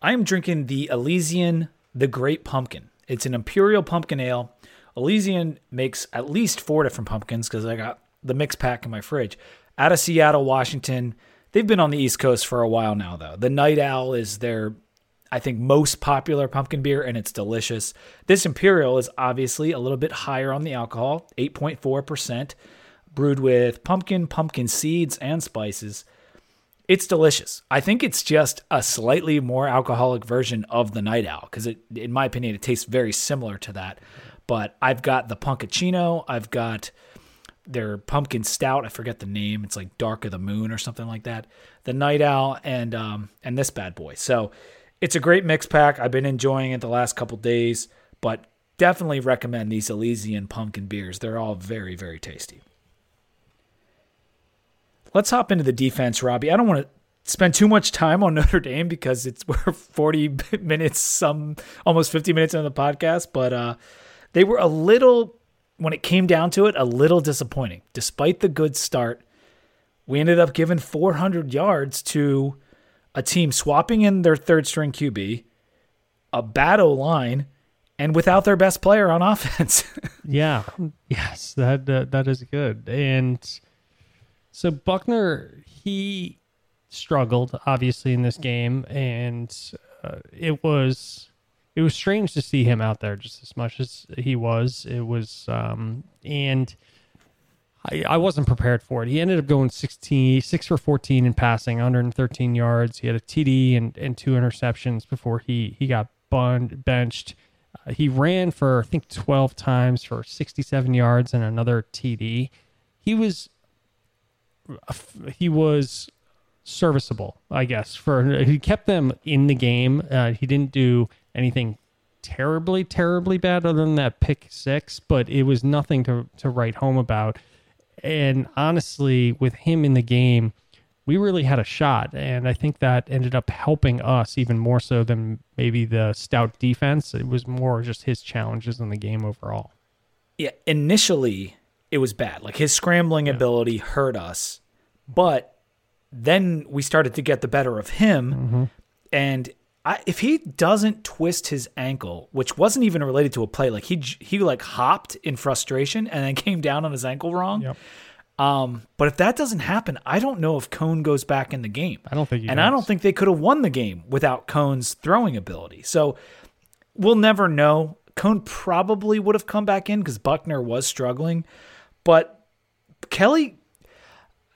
I am drinking the Elysian the Great Pumpkin. It's an imperial pumpkin ale. Elysian makes at least four different pumpkins because I got the mix pack in my fridge. Out of Seattle, Washington. They've been on the East Coast for a while now, though. The Night Owl is their I think, most popular pumpkin beer, and it's delicious. This Imperial is obviously a little bit higher on the alcohol, 8.4%, brewed with pumpkin, pumpkin seeds, and spices. It's delicious. I think it's just a slightly more alcoholic version of the Night Owl because, in my opinion, it tastes very similar to that. But I've got the Punkuccino, I've got their pumpkin stout. I forget the name. It's like Dark of the Moon or something like that. The Night Owl and um, and this bad boy. So it's a great mix pack. I've been enjoying it the last couple days, but definitely recommend these Elysian pumpkin beers. They're all very, very tasty. Let's hop into the defense, Robbie. I don't want to spend too much time on Notre Dame because it's we're 40 minutes, some almost 50 minutes on the podcast, but uh, they were a little, when it came down to it, a little disappointing. Despite the good start, we ended up giving 400 yards to a team swapping in their third string QB, a bad O line, and without their best player on offense. yeah. Yes, that uh, that is good. And so Buchner, he struggled obviously in this game, and uh, it was it was strange to see him out there just as much as he was. It was um, and I, I wasn't prepared for it. He ended up going 16, 6 for 14 in passing, 113 yards. He had a TD and, and two interceptions before he, he got bun- benched. Uh, he ran for, I think, 12 times for 67 yards and another TD. He was he was serviceable, I guess. For he kept them in the game. Uh, he didn't do anything terribly, terribly bad other than that pick six, but it was nothing to to write home about. And honestly, with him in the game, we really had a shot. And I think that ended up helping us even more so than maybe the stout defense. It was more just his challenges in the game overall. Yeah, initially it was bad. Like his scrambling yeah. ability hurt us. But then we started to get the better of him. Mm-hmm. And I, if he doesn't twist his ankle, which wasn't even related to a play, like he he like hopped in frustration and then came down on his ankle wrong. Yep. Um, but if that doesn't happen, I don't know if Coan goes back in the game. I don't think, and does. I don't think they could have won the game without Coan's throwing ability. So we'll never know. Coan probably would have come back in because Buchner was struggling, but Kelly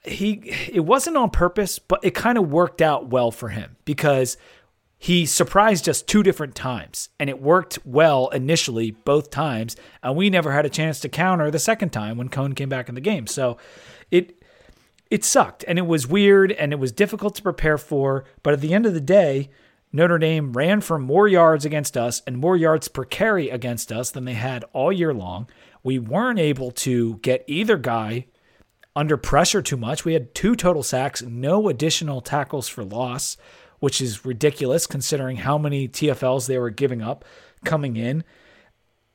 he it wasn't on purpose, but it kind of worked out well for him because he surprised us two different times and it worked well initially both times and we never had a chance to counter the second time when Coan came back in the game. So it it sucked and it was weird and it was difficult to prepare for but at the end of the day Notre Dame ran for more yards against us and more yards per carry against us than they had all year long. We weren't able to get either guy under pressure too much. We had two total sacks, no additional tackles for loss, which is ridiculous considering how many TFLs they were giving up coming in.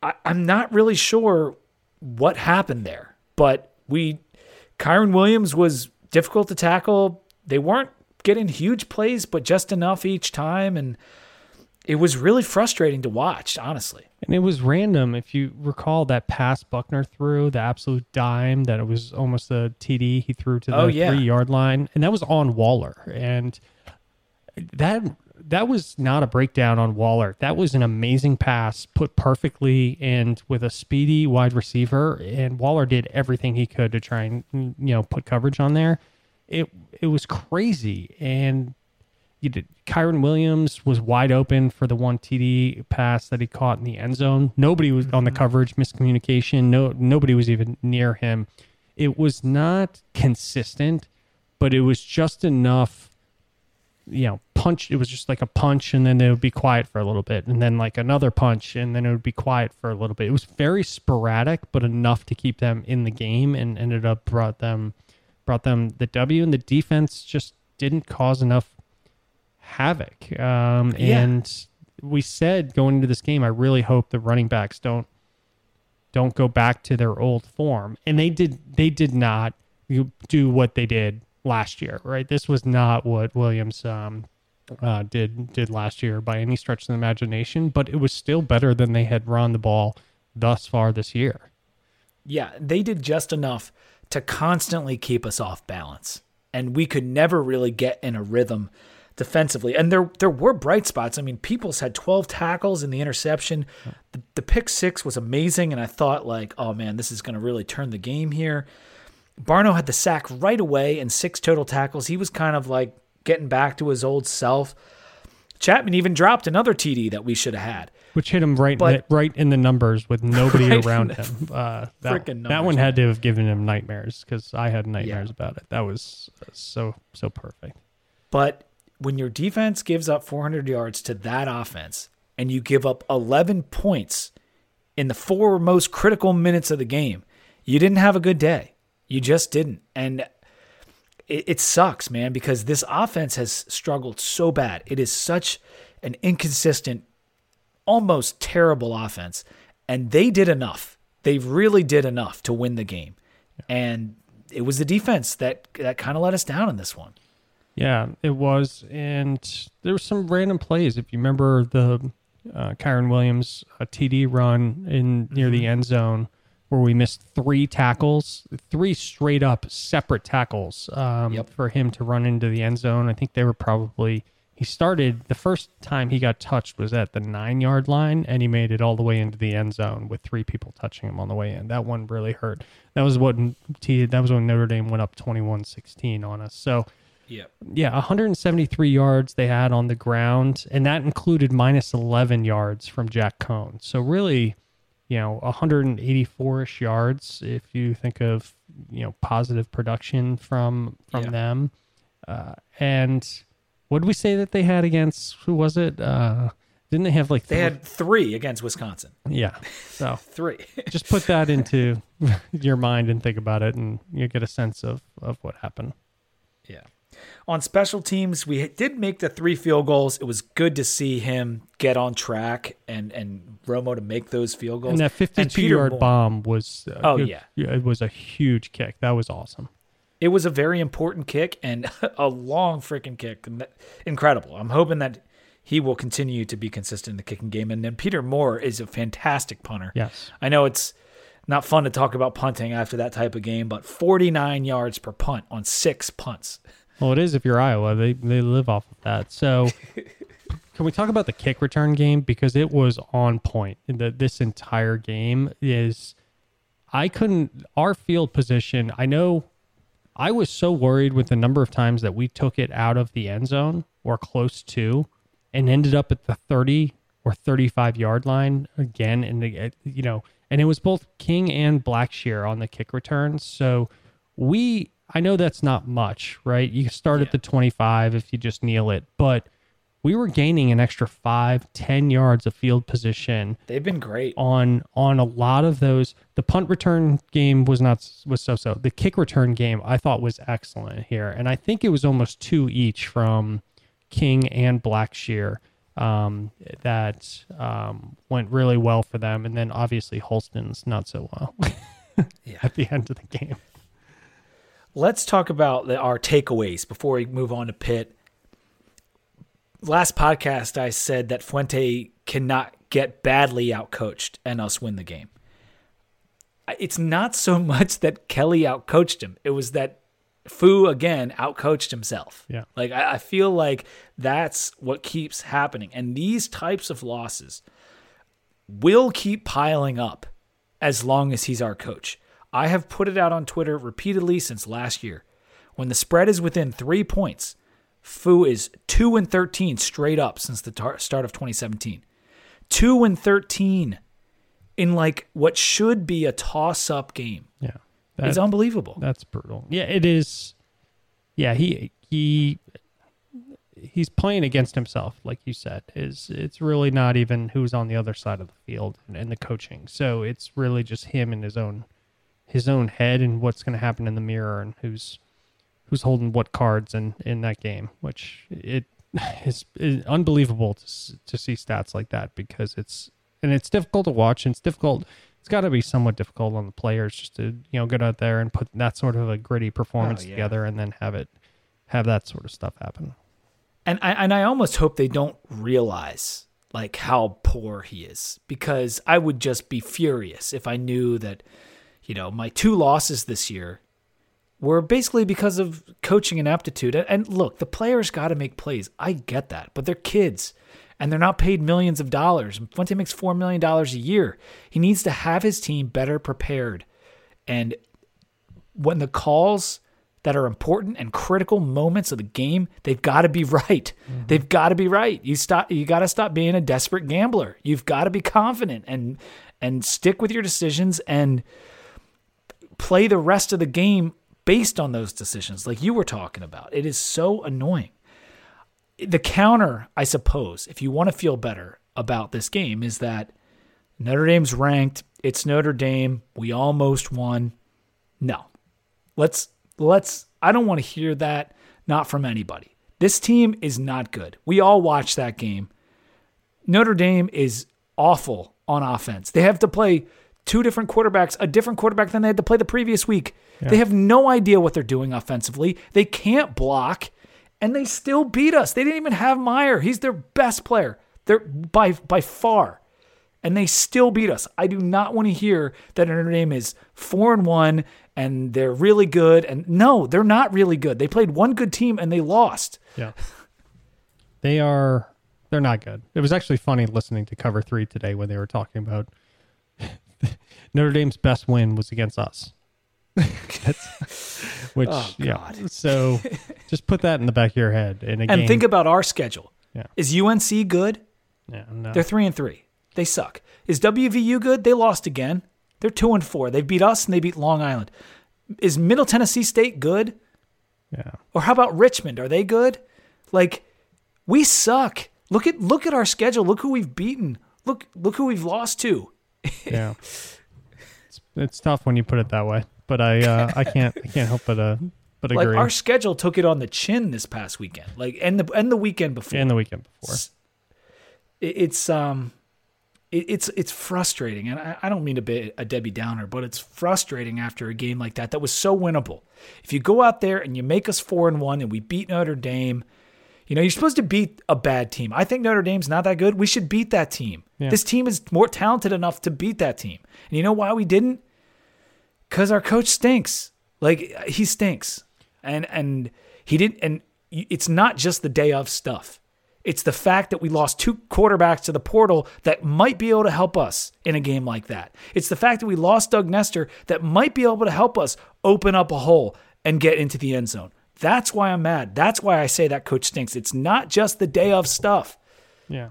I, I'm not really sure what happened there, but we, Kyren Williams was difficult to tackle. They weren't getting huge plays, but just enough each time. And it was really frustrating to watch, honestly. And it was random. If you recall that pass Buchner threw, the absolute dime that it was almost a TD he threw to oh, the Oh, yeah. three yard line, and that was on Waller. And that that was not a breakdown on Waller. That was an amazing pass put perfectly and with a speedy wide receiver. And Waller did everything he could to try and you know put coverage on there. It it was crazy. And you did, Kyren Williams was wide open for the one TD pass that he caught in the end zone. Nobody was on the mm-hmm. coverage, miscommunication. No, nobody was even near him. It was not consistent, but it was just enough. You know, punch. It was just like a punch, and then it would be quiet for a little bit, and then like another punch, and then it would be quiet for a little bit. It was very sporadic, but enough to keep them in the game, and ended up brought them brought them the W. And the defense just didn't cause enough havoc. Um, Yeah. And we said going into this game, I really hope the running backs don't don't go back to their old form. And they did. They did not do what they did last year. Right. This was not what Williams um, uh, did did last year by any stretch of the imagination. But it was still better than they had run the ball thus far this year. Yeah, they did just enough to constantly keep us off balance. And we could never really get in a rhythm defensively. And there there were bright spots. I mean, Peoples had 12 tackles in the interception. The, the pick six was amazing. And I thought, like, oh man, this is going to really turn the game here. Barno had the sack right away and six total tackles. He was kind of like getting back to his old self. Chapman even dropped another TD that we should have had. Which hit him right, in the, right in the numbers with nobody Right around him. Uh, that, that one had to have given him nightmares because I had nightmares about it. That was uh, so so perfect. But when your defense gives up 400 yards to that offense and you give up 11 points in the four most critical minutes of the game, you didn't have a good day. You just didn't. And it, it sucks, man, because this offense has struggled so bad. It is such an inconsistent, almost terrible offense. And they did enough. They really did enough to win the game. And it was the defense that, that kind of let us down in this one. Yeah, it was, and there were some random plays. If you remember the uh, Kyren Williams uh, TD run in near Mm-hmm. the end zone, where we missed three tackles, three straight up separate tackles um, Yep. for him to run into the end zone. I think they were probably he started the first time he got touched was at the nine yard line, and he made it all the way into the end zone with three people touching him on the way in. That one really hurt. That was what. That was when Notre Dame went up 21-16 on us. So Yeah. yeah, 173 yards they had on the ground, and that included minus 11 yards from Jack Coan. So really, you know, 184ish yards if you think of you know positive production from from Yeah. them. Uh, and what did we say that they had against who was it? Uh, didn't they have like They had three against Wisconsin. yeah? So Three. just put that into your mind and think about it, and you get a sense of of what happened. yeah. On special teams, we did make the three field goals. It was good to see him get on track and and Romo to make those field goals. And that 52 Peter yard Moore- bomb was uh, Oh, it- yeah. it was a huge kick. That was awesome. It was a very important kick and a long freaking kick. Incredible. I'm hoping that he will continue to be consistent in the kicking game. And then Peter Moore is a fantastic punter. Yes. I know it's not fun to talk about punting after that type of game, but 49 yards per punt on six punts. Well, it is if you're Iowa. They they live off of that. So can we talk about the kick return game because it was on point. The, this entire game is I couldn't our field position. I know I was so worried with the number of times that we took it out of the end zone or close to and ended up at the 30 or 35 yard line again and the, uh, you know and it was both King and Blackshear on the kick returns. So we I know that's not much, right? You start at the 25 if you just kneel it, but we were gaining an extra five, ten yards of field position They've been great. on on a lot of those. The punt return game was not was so so. The kick return game I thought was excellent here, and I think it was almost two each from King and Blackshear um, that um, went really well for them, and then obviously Holston's not so well at the end of the game. Let's talk about the, our takeaways before we move on to Pitt. Last podcast, I said that Fuente cannot get badly outcoached and us win the game. It's not so much that Kelly outcoached him; it was that Fu again outcoached himself. Yeah. like I, I feel like that's what keeps happening, and these types of losses will keep piling up as long as he's our coach. I have put it out on Twitter repeatedly since last year. When the spread is within three points, Fu is 2 and 13 straight up since the tar- start of 2017. 2 and 13 in like what should be a toss up game. Yeah, it's unbelievable. That's brutal. Yeah, it is. Yeah, he he he's playing against himself, like you said. Is it's really not even who's on the other side of the field and, and the coaching. So it's really just him and his own his own head and what's going to happen in the mirror and who's who's holding what cards in in that game. Which it is, is unbelievable to to see stats like that because it's and it's difficult to watch and it's difficult it's got to be somewhat difficult on the players just to you know get out there and put that sort of a gritty performance Oh, yeah. together and then have it have that sort of stuff happen And I and I almost hope they don't realize like how poor he is because I would just be furious if I knew that you know my two losses this year were basically because of coaching. And- And look, the players got to make plays. I get that, but they're kids and they're not paid millions of dollars. Fuente makes $4 million a year. He needs to have his team better prepared. And when the calls that are important and critical moments of the game, they've got to be right. Mm-hmm. They've got to be right. You stop you got to stop being a desperate gambler. You've got to be confident and and stick with your decisions and play the rest of the game based on those decisions like you were talking about. It is so annoying. The counter, I suppose, if you want to feel better about this game is that Notre Dame's ranked, it's Notre Dame, we almost won. No. Let's let's I don't want to hear that not from anybody. This team is not good. We all watched that game. Notre Dame is awful on offense. They have to play two different quarterbacks, a different quarterback than they had to play the previous week. They have no idea what they're doing offensively. They can't block, and they still beat us. They didn't even have Meyer. He's their best player. They're by by far. And they still beat us. I do not want to hear that Notre Dame is four and one and they're really good. And no, they're not really good. They played one good team and they lost. yeah they are they're not good it was actually funny listening to cover three today when they were talking about notre dame's best win was against us which Oh, yeah so just put that in the back of your head in a And game think about our schedule. Yeah. Is UNC good? yeah, no. They're three and three. They suck. Is WVU good? They lost again. They're two and four. They beat us and they beat Long Island. Is Middle Tennessee State good? yeah Or how about Richmond? Are they good? Like, we suck. Look at look at our schedule. Look who we've beaten. Look look who we've lost to. yeah it's, it's tough when you put it that way but i uh i can't i can't help but uh but Like agree our schedule took it on the chin this past weekend. Like and the and the weekend before. and the weekend before it- it's um it, it's it's frustrating and I, I don't mean to be a debbie downer but it's frustrating after a game like that that was so winnable if you go out there and you make us four and one and we beat notre dame you know you're supposed to beat a bad team. I think notre dame's not that good. We should beat that team. Yeah. this team is more talented enough to beat that team. And you know why we didn't? Because our coach stinks. Like he stinks. And and he didn't and it's not just the day of stuff. It's the fact that we lost two quarterbacks to the portal that might be able to help us in a game like that. It's the fact that we lost Doug Nester that might be able to help us open up a hole and get into the end zone. That's why I'm mad. That's why I say that coach stinks. It's not just the day of stuff. Yeah.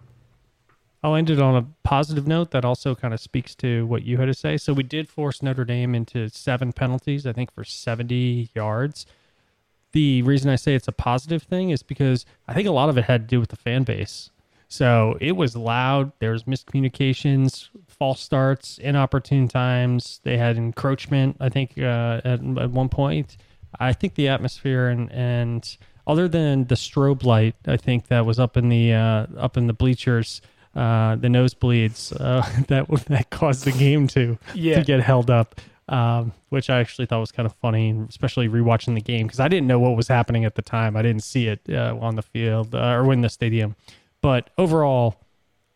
I'll end it on a positive note that also kind of speaks to what you had to say. So we did force Notre Dame into seven penalties, I think for 70 yards. the reason I say it's a positive thing is because I think a lot of it had to do with the fan base. So it was loud. There was miscommunications, false starts, inopportune times. They had encroachment. I think uh, at, at one point, I think the atmosphere and and other than the strobe light, I think that was up in the uh, up in the bleachers, uh, the nosebleeds uh, that that caused the game to Yeah. to get held up. Um, which I actually thought was kind of funny, especially rewatching the game because I didn't know what was happening at the time. I didn't see it uh, on the field uh, or in the stadium. But overall,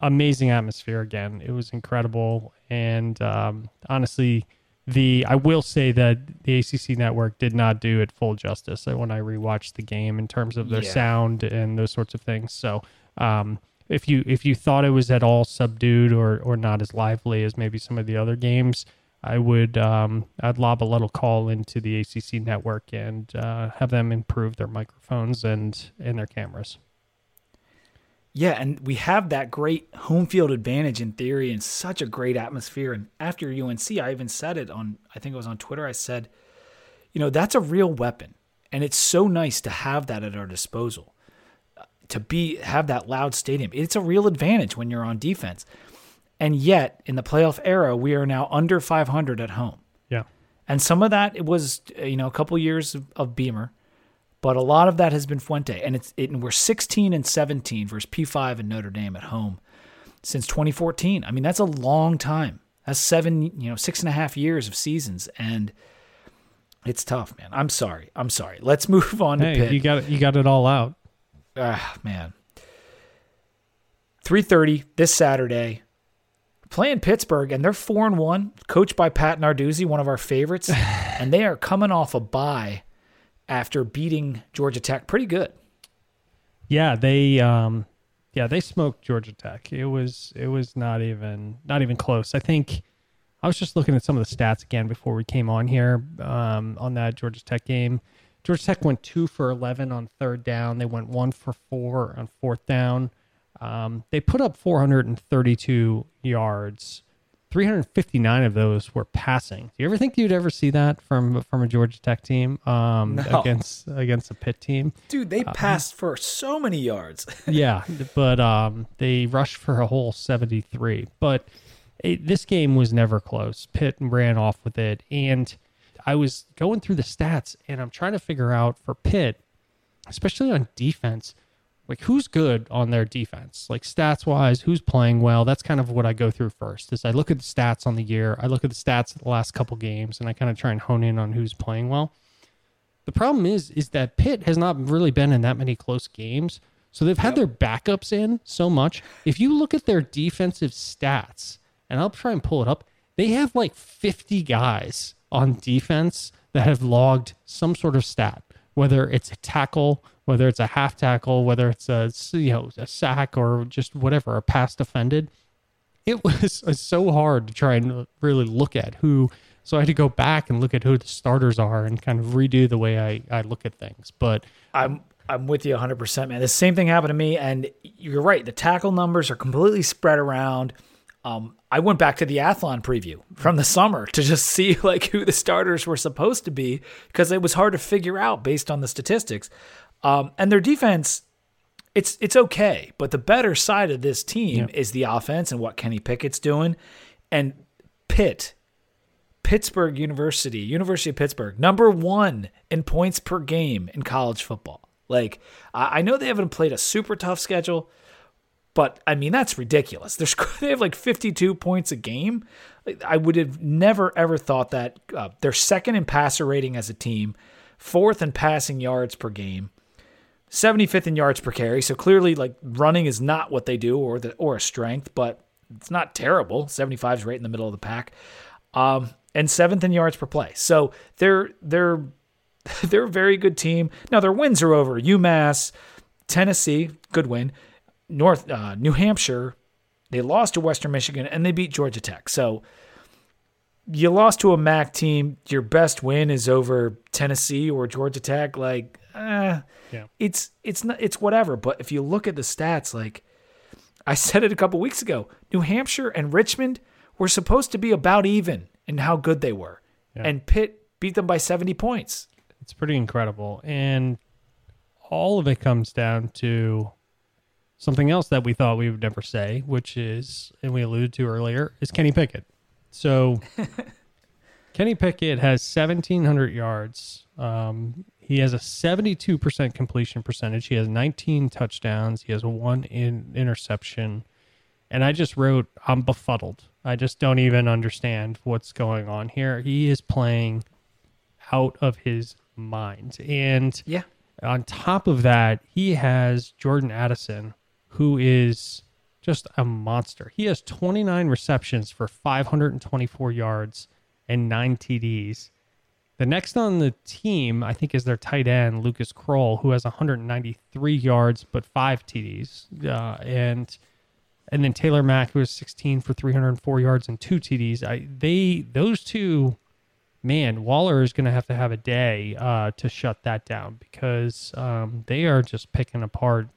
amazing atmosphere again. It was incredible, and um, honestly, the I will say that the ACC network did not do it full justice uh, when I rewatched the game in terms of their Yeah. sound and those sorts of things. So. Um, if you if you thought it was at all subdued or or not as lively as maybe some of the other games, I would um, I'd lob a little call into the ACC network and uh, have them improve their microphones and and their cameras. Yeah, and we have that great home field advantage in theory and such a great atmosphere. And after UNC, I even said it on, I think it was on Twitter. I said, you know, that's a real weapon, and it's so nice to have that at our disposal. To be have that loud stadium, it's a real advantage when you're on defense. And yet, in the playoff era, we are now under 500 at home. Yeah. And some of that it was you know a couple years of, of Beamer, but a lot of that has been Fuente, and it's it, and we're 16 and 17 versus P5 and Notre Dame at home since 2014. I mean that's a long time. That's seven you know six and a half years of seasons, and it's tough, man. I'm sorry. I'm sorry. Let's move on to Hey, Pitt. you got it. You got it all out. Ah, man. 3:30 this Saturday. Playing Pittsburgh and they're 4 and 1, coached by Pat Narduzzi, one of our favorites, and they are coming off a bye after beating Georgia Tech pretty good. Yeah, they um, yeah they smoked Georgia Tech. It was it was not even not even close. I think I was just looking at some of the stats again before we came on here um, on that Georgia Tech game. Georgia Tech went two for eleven on third down. They went one for four on fourth down. Um, they put up 432 yards. 359 of those were passing. Do you ever think you'd ever see that from from a Georgia Tech team um, No. against against a Pitt team? Dude, they passed for so many yards. yeah, but um, they rushed for a whole 73. But it, this game was never close. Pitt ran off with it. And I was going through the stats and I'm trying to figure out for Pitt, especially on defense, like who's good on their defense, like stats wise, who's playing well. That's kind of what I go through first. Is I look at the stats on the year, I look at the stats of the last couple games, and I kind of try and hone in on who's playing well. The problem is, is that Pitt has not really been in that many close games. So they've had their backups in so much. If you look at their defensive stats, and I'll try and pull it up, they have like 50 guys on defense that have logged some sort of stat, whether it's a tackle, whether it's a half tackle, whether it's a you know a sack or just whatever, a pass defended it was uh, so hard to try and really look at who so i had to go back and look at who the starters are and kind of redo the way i, I look at things but I'm I'm with you 100%, man. The same thing happened to me, and you're right. The tackle numbers are completely spread around. Um, I went back to the Athlon preview from the summer to just see like who the starters were supposed to be because it was hard to figure out based on the statistics. Um, and their defense, it's it's okay, but the better side of this team is the offense and what Kenny Pickett's doing, and Pitt Pittsburgh University, University of Pittsburgh, number one in points per game in college football. Like, I I know they haven't played a super tough schedule, but I mean that's ridiculous. They're they have like 52 points a game. I would have never ever thought that. Uh, they're second in passer rating as a team, fourth in passing yards per game, 75th in yards per carry. So clearly, like running is not what they do or the or a strength, but it's not terrible. 75 is right in the middle of the pack. Um, and seventh in yards per play. So they're they're they're a very good team. Now their wins are over UMass, Tennessee, good win. North uh, New Hampshire, they lost to Western Michigan and they beat Georgia Tech. So you lost to a MAC team. Your best win is over Tennessee or Georgia Tech. Like, eh, Yeah. it's it's not it's whatever. But if you look at the stats, like I said it a couple weeks ago, New Hampshire and Richmond were supposed to be about even in how good they were, and Pitt beat them by seventy points. it's pretty incredible, and all of it comes down to something else that we thought we would never say, which is, and we alluded to earlier, is Kenny Pickett. So Kenny Pickett has 1,700 yards. Um, he has a 72% completion percentage. He has 19 touchdowns. He has one in interception. And I just wrote, I'm befuddled. I just don't even understand what's going on here. He is playing out of his mind. And Yeah. on top of that, he has Jordan Addison, who is just a monster. He has 29 receptions for 524 yards and nine TDs. The next on the team, I think, is their tight end, Lucas Krull, who has 193 yards but five TDs. Uh, and and then Taysir Mack, who has 16 for 304 yards and two TDs. I they those two, man, Waller is going to have to have a day uh, to shut that down because um, they are just picking apart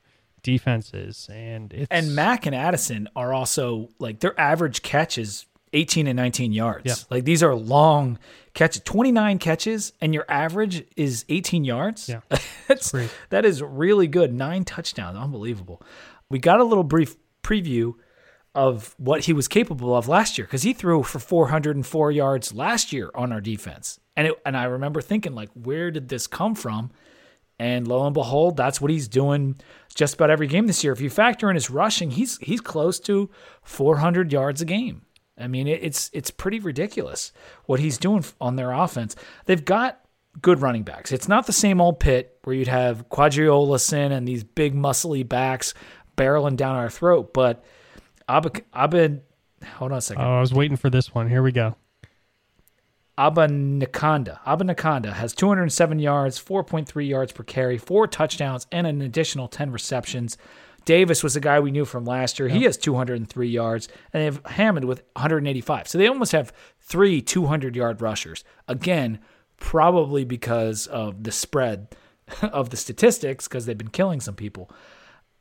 defenses and And Mack and Addison are also like their average catch is 18 and 19 yards. Yeah. Like these are long catches, 29 catches, and your average is 18 yards. Yeah. That's, Great. that is really good. Nine touchdowns. Unbelievable. We got a little brief preview of what he was capable of last year because he threw for 404 yards last year on our defense. And it, and I remember thinking like, where did this come from? And lo and behold, that's what he's doing just about every game this year. If you factor in his rushing, he's he's close to 400 yards a game. I mean, it's it's pretty ridiculous what he's doing on their offense. They've got good running backs. It's not the same old Pitt where you'd have Qadree Ollison and these big muscly backs barreling down our throat, but Ab- Abed, hold on a second. Oh, I was waiting for this one. Here we go. Abanikanda. Abanikanda has 207 yards, 4.3 yards per carry, four touchdowns, and an additional 10 receptions. Davis was a guy we knew from last year. He has 203 yards, and they have Hammond with 185. So they almost have three 200 yard rushers. Again, probably because of the spread of the statistics, because they've been killing some people.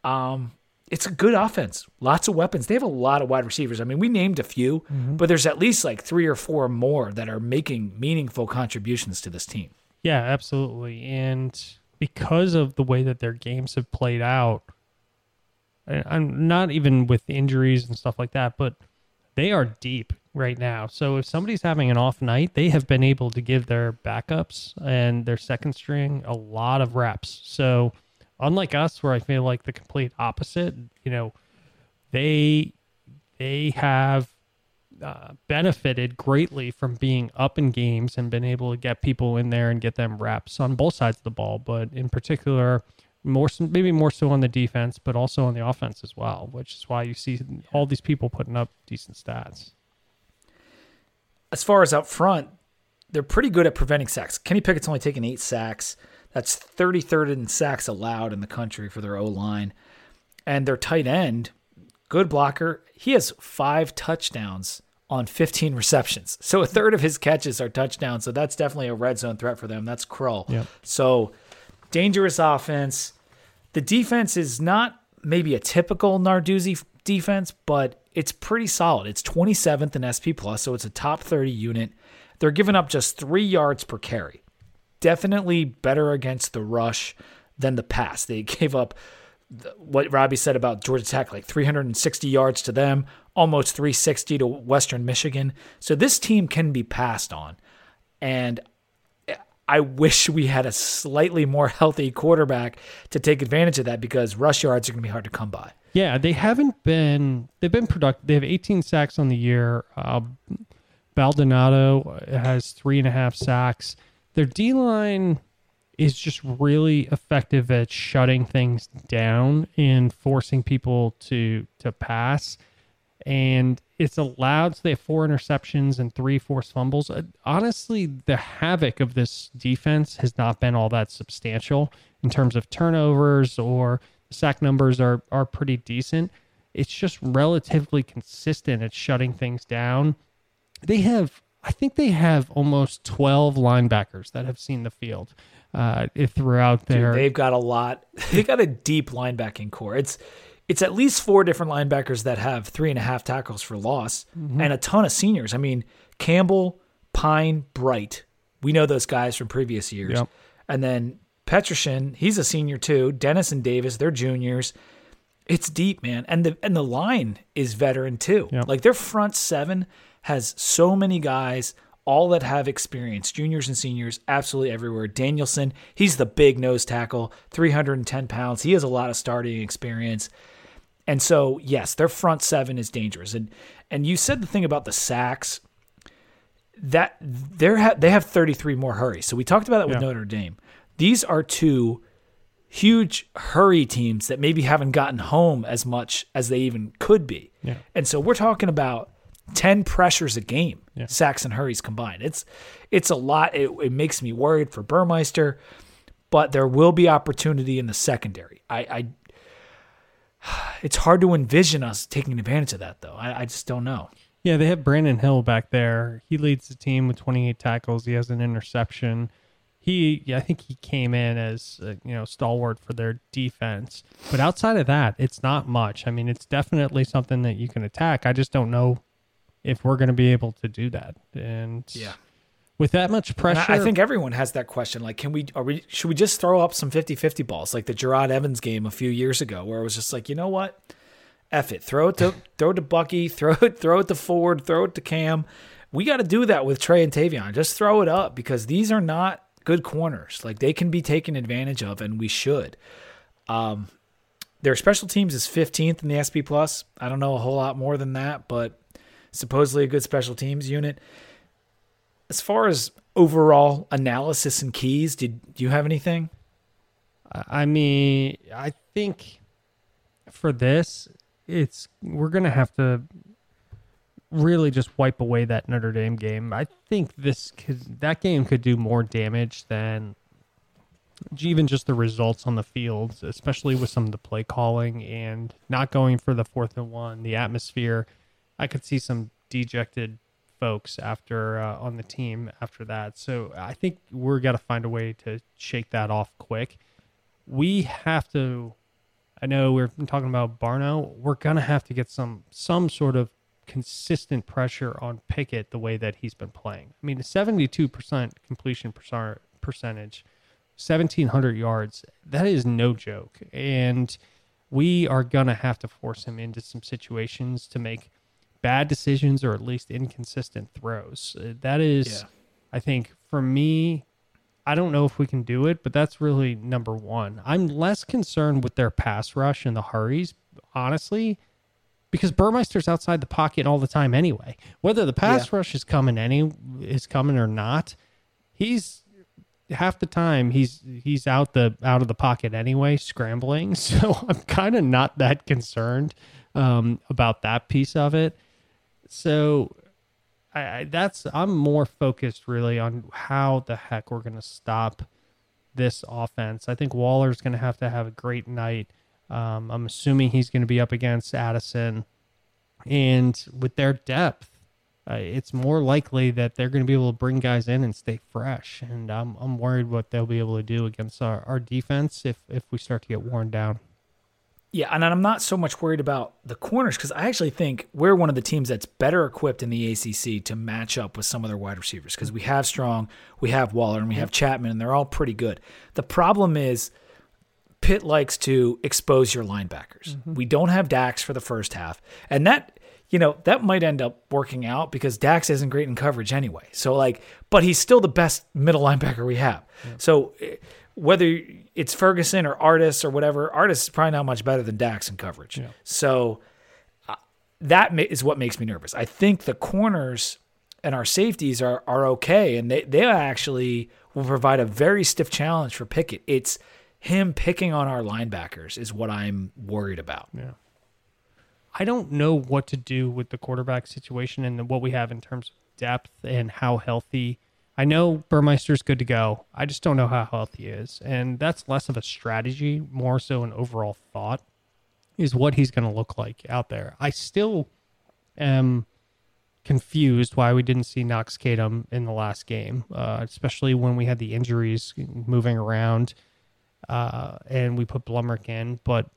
Um, it's a good offense. Lots of weapons. They have a lot of wide receivers. I mean, we named a few, but there's at least like three or four more that are making meaningful contributions to this team. Yeah, absolutely. And because of the way that their games have played out, I'm not even with injuries and stuff like that, but they are deep right now. So if somebody's having an off night, they have been able to give their backups and their second string a lot of reps. So unlike us, where I feel like the complete opposite, you know, they they have uh, benefited greatly from being up in games and been able to get people in there and get them reps on both sides of the ball, but in particular, more maybe more so on the defense, but also on the offense as well, which is why you see all these people putting up decent stats. As far as up front, they're pretty good at preventing sacks. Kenny Pickett's only taken eight sacks. That's 33rd in sacks allowed in the country for their O line. And their tight end, good blocker, he has five touchdowns on 15 receptions. So a third of his catches are touchdowns. So that's definitely a red zone threat for them. That's Krull. Yep. So dangerous offense. The defense is not maybe a typical Narduzzi defense, but it's pretty solid. It's 27th in SP plus, so it's a top 30 unit. They're giving up just three yards per carry. Definitely better against the rush than the pass. They gave up what Robbie said about Georgia Tech, like 360 yards to them, almost 360 to Western Michigan. So this team can be passed on. And I wish we had a slightly more healthy quarterback to take advantage of that because rush yards are going to be hard to come by. Yeah, they haven't been. They've been productive. They have 18 sacks on the year. Uh, Baldonado has three and a half sacks. Their D line is just really effective at shutting things down and forcing people to to pass. And it's allowed. So they have four interceptions and three forced fumbles. Uh, honestly, the havoc of this defense has not been all that substantial in terms of turnovers or sack numbers are are pretty decent. It's just relatively consistent at shutting things down. They have, I think they have almost twelve linebackers that have seen the field uh, throughout Dude, their. they've got a lot. They've got a deep linebacking core. It's it's at least four different linebackers that have three and a half tackles for loss, mm-hmm. and a ton of seniors. I mean, Campbell, Pine, Bright. We know those guys from previous years. Yep. And then Petrishen, he's a senior too. Dennis and Davis, they're juniors. It's deep, man. And the and the line is veteran too. Yeah. Like their front seven has so many guys, all that have experience, juniors and seniors, absolutely everywhere. Danielson, he's the big nose tackle, 310 pounds. He has a lot of starting experience. And so, yes, their front seven is dangerous. And and you said the thing about the sacks that they're ha- they have 33 more hurries. So we talked about that with Yeah. Notre Dame. These are two huge hurry teams that maybe haven't gotten home as much as they even could be. Yeah. And so we're talking about 10 pressures a game, Yeah. sacks and hurries combined. It's it's a lot. It, it makes me worried for Burmeister, but there will be opportunity in the secondary. I, I it's hard to envision us taking advantage of that though. I, I just don't know. Yeah, they have Brandon Hill back there. He leads the team with 28 tackles. He has an interception. He, yeah, I think he came in as uh, you know stalwart for their defense. But outside of that, it's not much. I mean, it's definitely something that you can attack. I just don't know if we're going to be able to do that. And with that much pressure, I, think everyone has that question. Like, can we, are we, should we just throw up some 50 50 balls like the Jerod Evans game a few years ago, where it was just like, you know what? F it. Throw it to, throw it to Bucky, throw it, throw it to Ford, throw it to Cam. We got to do that with Tre and Tayvion. Just throw it up because these are not good corners. Like, they can be taken advantage of, and we should. Um, their special teams is 15th in the SP Plus. I don't know a whole lot more than that, but supposedly a good special teams unit as far as overall analysis and keys, did do you have anything? I mean, I think for this, it's we're gonna have to really just wipe away that Notre Dame game. I think this could that game could do more damage than even just the results on the field, especially with some of the play calling and not going for the fourth and one, the atmosphere. I could see some dejected folks after uh, on the team after that. So I think we're got to find a way to shake that off quick. We have to. I know we're talking about Barno. We're gonna have to get some some sort of consistent pressure on Pickett the way that he's been playing. I mean, a seventy-two percent completion percent percentage, seventeen hundred yards. That is no joke, and we are gonna have to force him into some situations to make bad decisions or at least inconsistent throws. Uh, That is, Yeah. I think, for me, I don't know if we can do it, but that's really number one. I'm less concerned with their pass rush and the hurries, honestly, because Burmeister's outside the pocket all the time anyway. Whether the pass Yeah. rush is coming any is coming or not, he's half the time he's he's out the out of the pocket anyway, scrambling. So I'm kind of not that concerned um, about that piece of it. So I, I that's I'm more focused really on how the heck we're going to stop this offense. I think Waller's going to have to have a great night. Um, I'm assuming he's going to be up against Addison, and with their depth, uh, it's more likely that they're going to be able to bring guys in and stay fresh. And I'm I'm worried what they'll be able to do against our, our defense if if we start to get worn down. Yeah, and I'm not so much worried about the corners because I actually think we're one of the teams that's better equipped in the ACC to match up with some of their wide receivers because we have Strong, we have Waller, and we have Chatman, and they're all pretty good. The problem is Pitt likes to expose your linebackers. We don't have Dax for the first half, and that you know that might end up working out because Dax isn't great in coverage anyway. So like, but he's still the best middle linebacker we have. So eh, whether it's Ferguson or Artis or whatever, Artis is probably not much better than Dax in coverage. So uh, that ma- is what makes me nervous. I think the corners and our safeties are are okay, and they they actually will provide a very stiff challenge for Pickett. It's him picking on our linebackers is what I'm worried about. Yeah. I don't know what to do with the quarterback situation and what we have in terms of depth and how healthy. I know Burmeister's good to go. I just don't know how healthy he is. And that's less of a strategy, more so an overall thought, is what he's going to look like out there. I still am confused why we didn't see Knox Kadum in the last game, uh, especially when we had the injuries moving around uh, and we put Blumrick in. But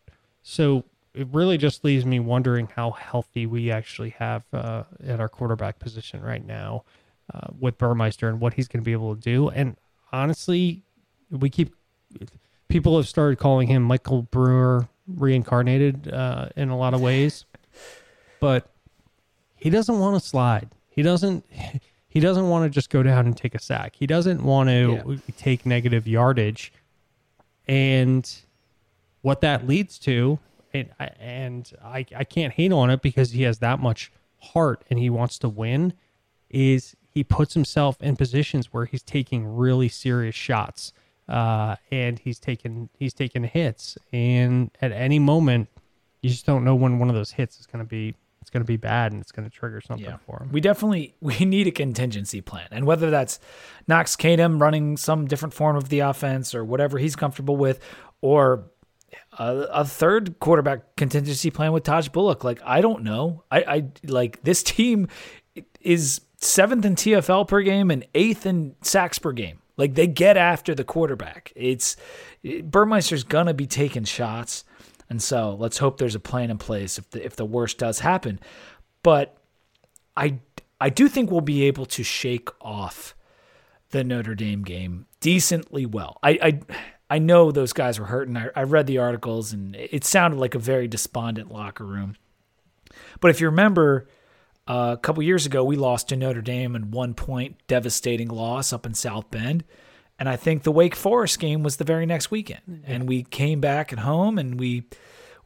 so it really just leaves me wondering how healthy we actually have uh, at our quarterback position right now uh, with Burmeister and what he's going to be able to do. And honestly, we keep people have started calling him Michael Brewer reincarnated uh, in a lot of ways, but he doesn't want to slide. He doesn't. He doesn't want to just go down and take a sack. He doesn't want to Yeah. take negative yardage, and what that leads to, and and I I can't hate on it because he has that much heart and he wants to win. Is he puts himself in positions where he's taking really serious shots, uh, and he's taking he's taking hits, and at any moment, you just don't know when one of those hits is going to be it's going to be bad and it's going to trigger something Yeah. for him. We definitely we need a contingency plan, and whether that's Knox Kadum running some different form of the offense or whatever he's comfortable with, or a, a third quarterback contingency plan with Tahj Bullock. Like I don't know. I, I like this team is seventh in TFL per game and eighth in sacks per game. Like they get after the quarterback. It's Burmeister's gonna be taking shots, and so let's hope there's a plan in place if the if the worst does happen. But I I do think we'll be able to shake off the Notre Dame game decently well. I I, I know those guys were hurting. I, I read the articles and it sounded like a very despondent locker room. But if you remember, uh, a couple years ago we lost to Notre Dame in one point, devastating loss up in South Bend. And I think the Wake Forest game was the very next weekend, and we came back at home and we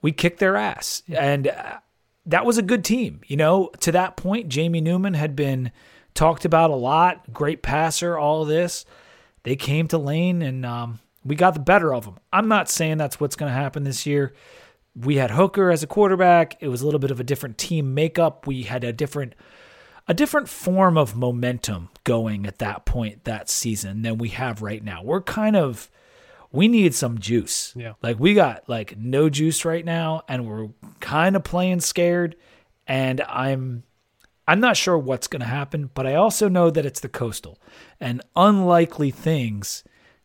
we kicked their ass, and uh, that was a good team. You know, to that point, Jamie Newman had been talked about a lot, great passer, all this. They came to Lane, and um, we got the better of them. I'm not saying that's what's going to happen this year. We had Hooker as a quarterback. It was a little bit of a different team makeup. We had a different a different form of momentum going at that point that season than we have right now. We're kind of we need some juice. Yeah. Like we got like no juice right now and we're kind of playing scared and I'm I'm not sure what's going to happen, but I also know that it's the coastal and unlikely things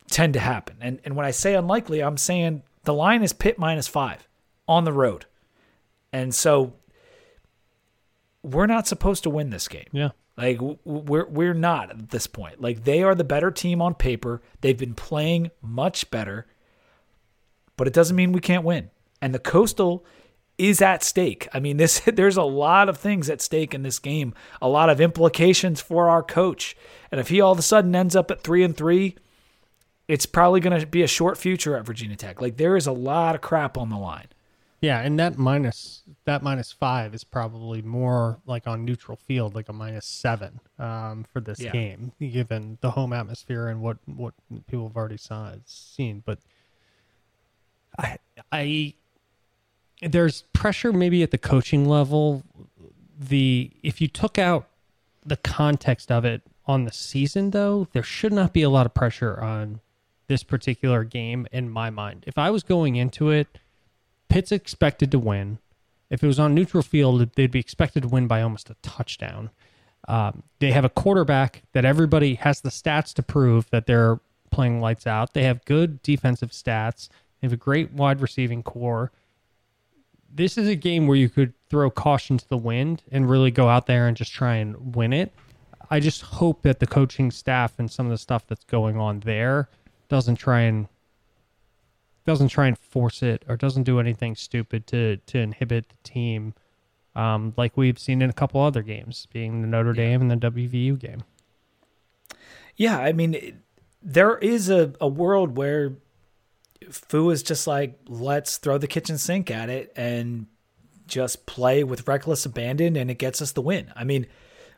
tend to happen. And and when I say unlikely, I'm saying the line is Pitt minus 5 on the road. And so we're not supposed to win this game. Yeah. Like we're we're not at this point. Like they are the better team on paper. They've been playing much better, but it doesn't mean we can't win. And the coastal is at stake. I mean, this there's a lot of things at stake in this game. A lot of implications for our coach. And if he all of a sudden ends up at three and three, it's probably going to be a short future at Virginia Tech. Like there is a lot of crap on the line. Yeah, and that minus that minus five is probably more like on neutral field, like a minus seven um, for this Yeah. game, given the home atmosphere and what what people have already saw seen. But I I there's pressure maybe at the coaching level. The if you took out the context of it on the season, though, there should not be a lot of pressure on this particular game in my mind. If I was going into it. Pitt's expected to win. If it was on neutral field, they'd be expected to win by almost a touchdown. Um, they have a quarterback that everybody has the stats to prove that they're playing lights out. They have good defensive stats. They have a great wide receiving core. This is a game where you could throw caution to the wind and really go out there and just try and win it. I just hope that the coaching staff and some of the stuff that's going on there doesn't try and doesn't try and force it or doesn't do anything stupid to to inhibit the team, um, like we've seen in a couple other games, being the Notre Dame and the WVU game. Yeah, I mean, it- there is a, a world where Fu is just like, let's throw the kitchen sink at it and just play with reckless abandon, and it gets us the win. I mean,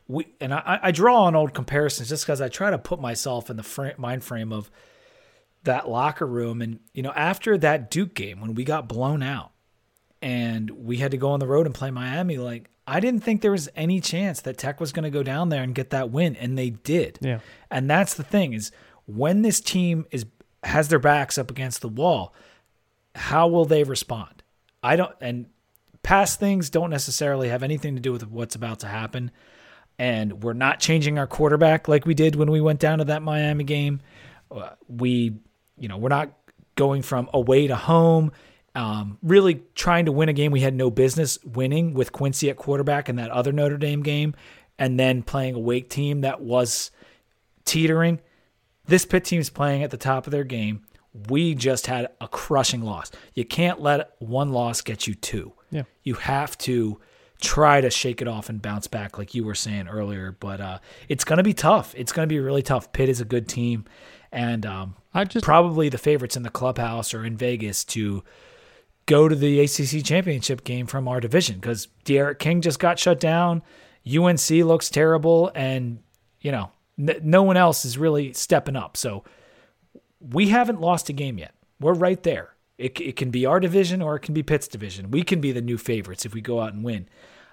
we and I, I draw on old comparisons just because I try to put myself in the mind frame of that locker room, and you know, after that Duke game when we got blown out and we had to go on the road and play Miami, like I didn't think there was any chance that Tech was going to go down there and get that win, and they did. Yeah. And that's the thing is when this team is has their backs up against the wall, how will they respond? I don't and past things don't necessarily have anything to do with what's about to happen. And we're not changing our quarterback like we did when we went down to that Miami game. Uh, We, you know, we're not going from away to home. Um, really trying to win a game we had no business winning with Quincy at quarterback in that other Notre Dame game, and then playing a Wake team that was teetering This Pitt team's playing at the top of their game. We just had a crushing loss. You can't let one loss get you two. Yeah. You have to try to shake it off and bounce back, like you were saying earlier. But uh, it's going to be tough. It's going to be really tough. Pitt is a good team, and um, I just probably the favorites in the clubhouse or in Vegas to go to the ACC championship game from our division because D'Eriq King just got shut down. UNC looks terrible, and you know n- no one else is really stepping up. So we haven't lost a game yet. We're right there. It, it can be our division or it can be Pitt's division. We can be the new favorites if we go out and win.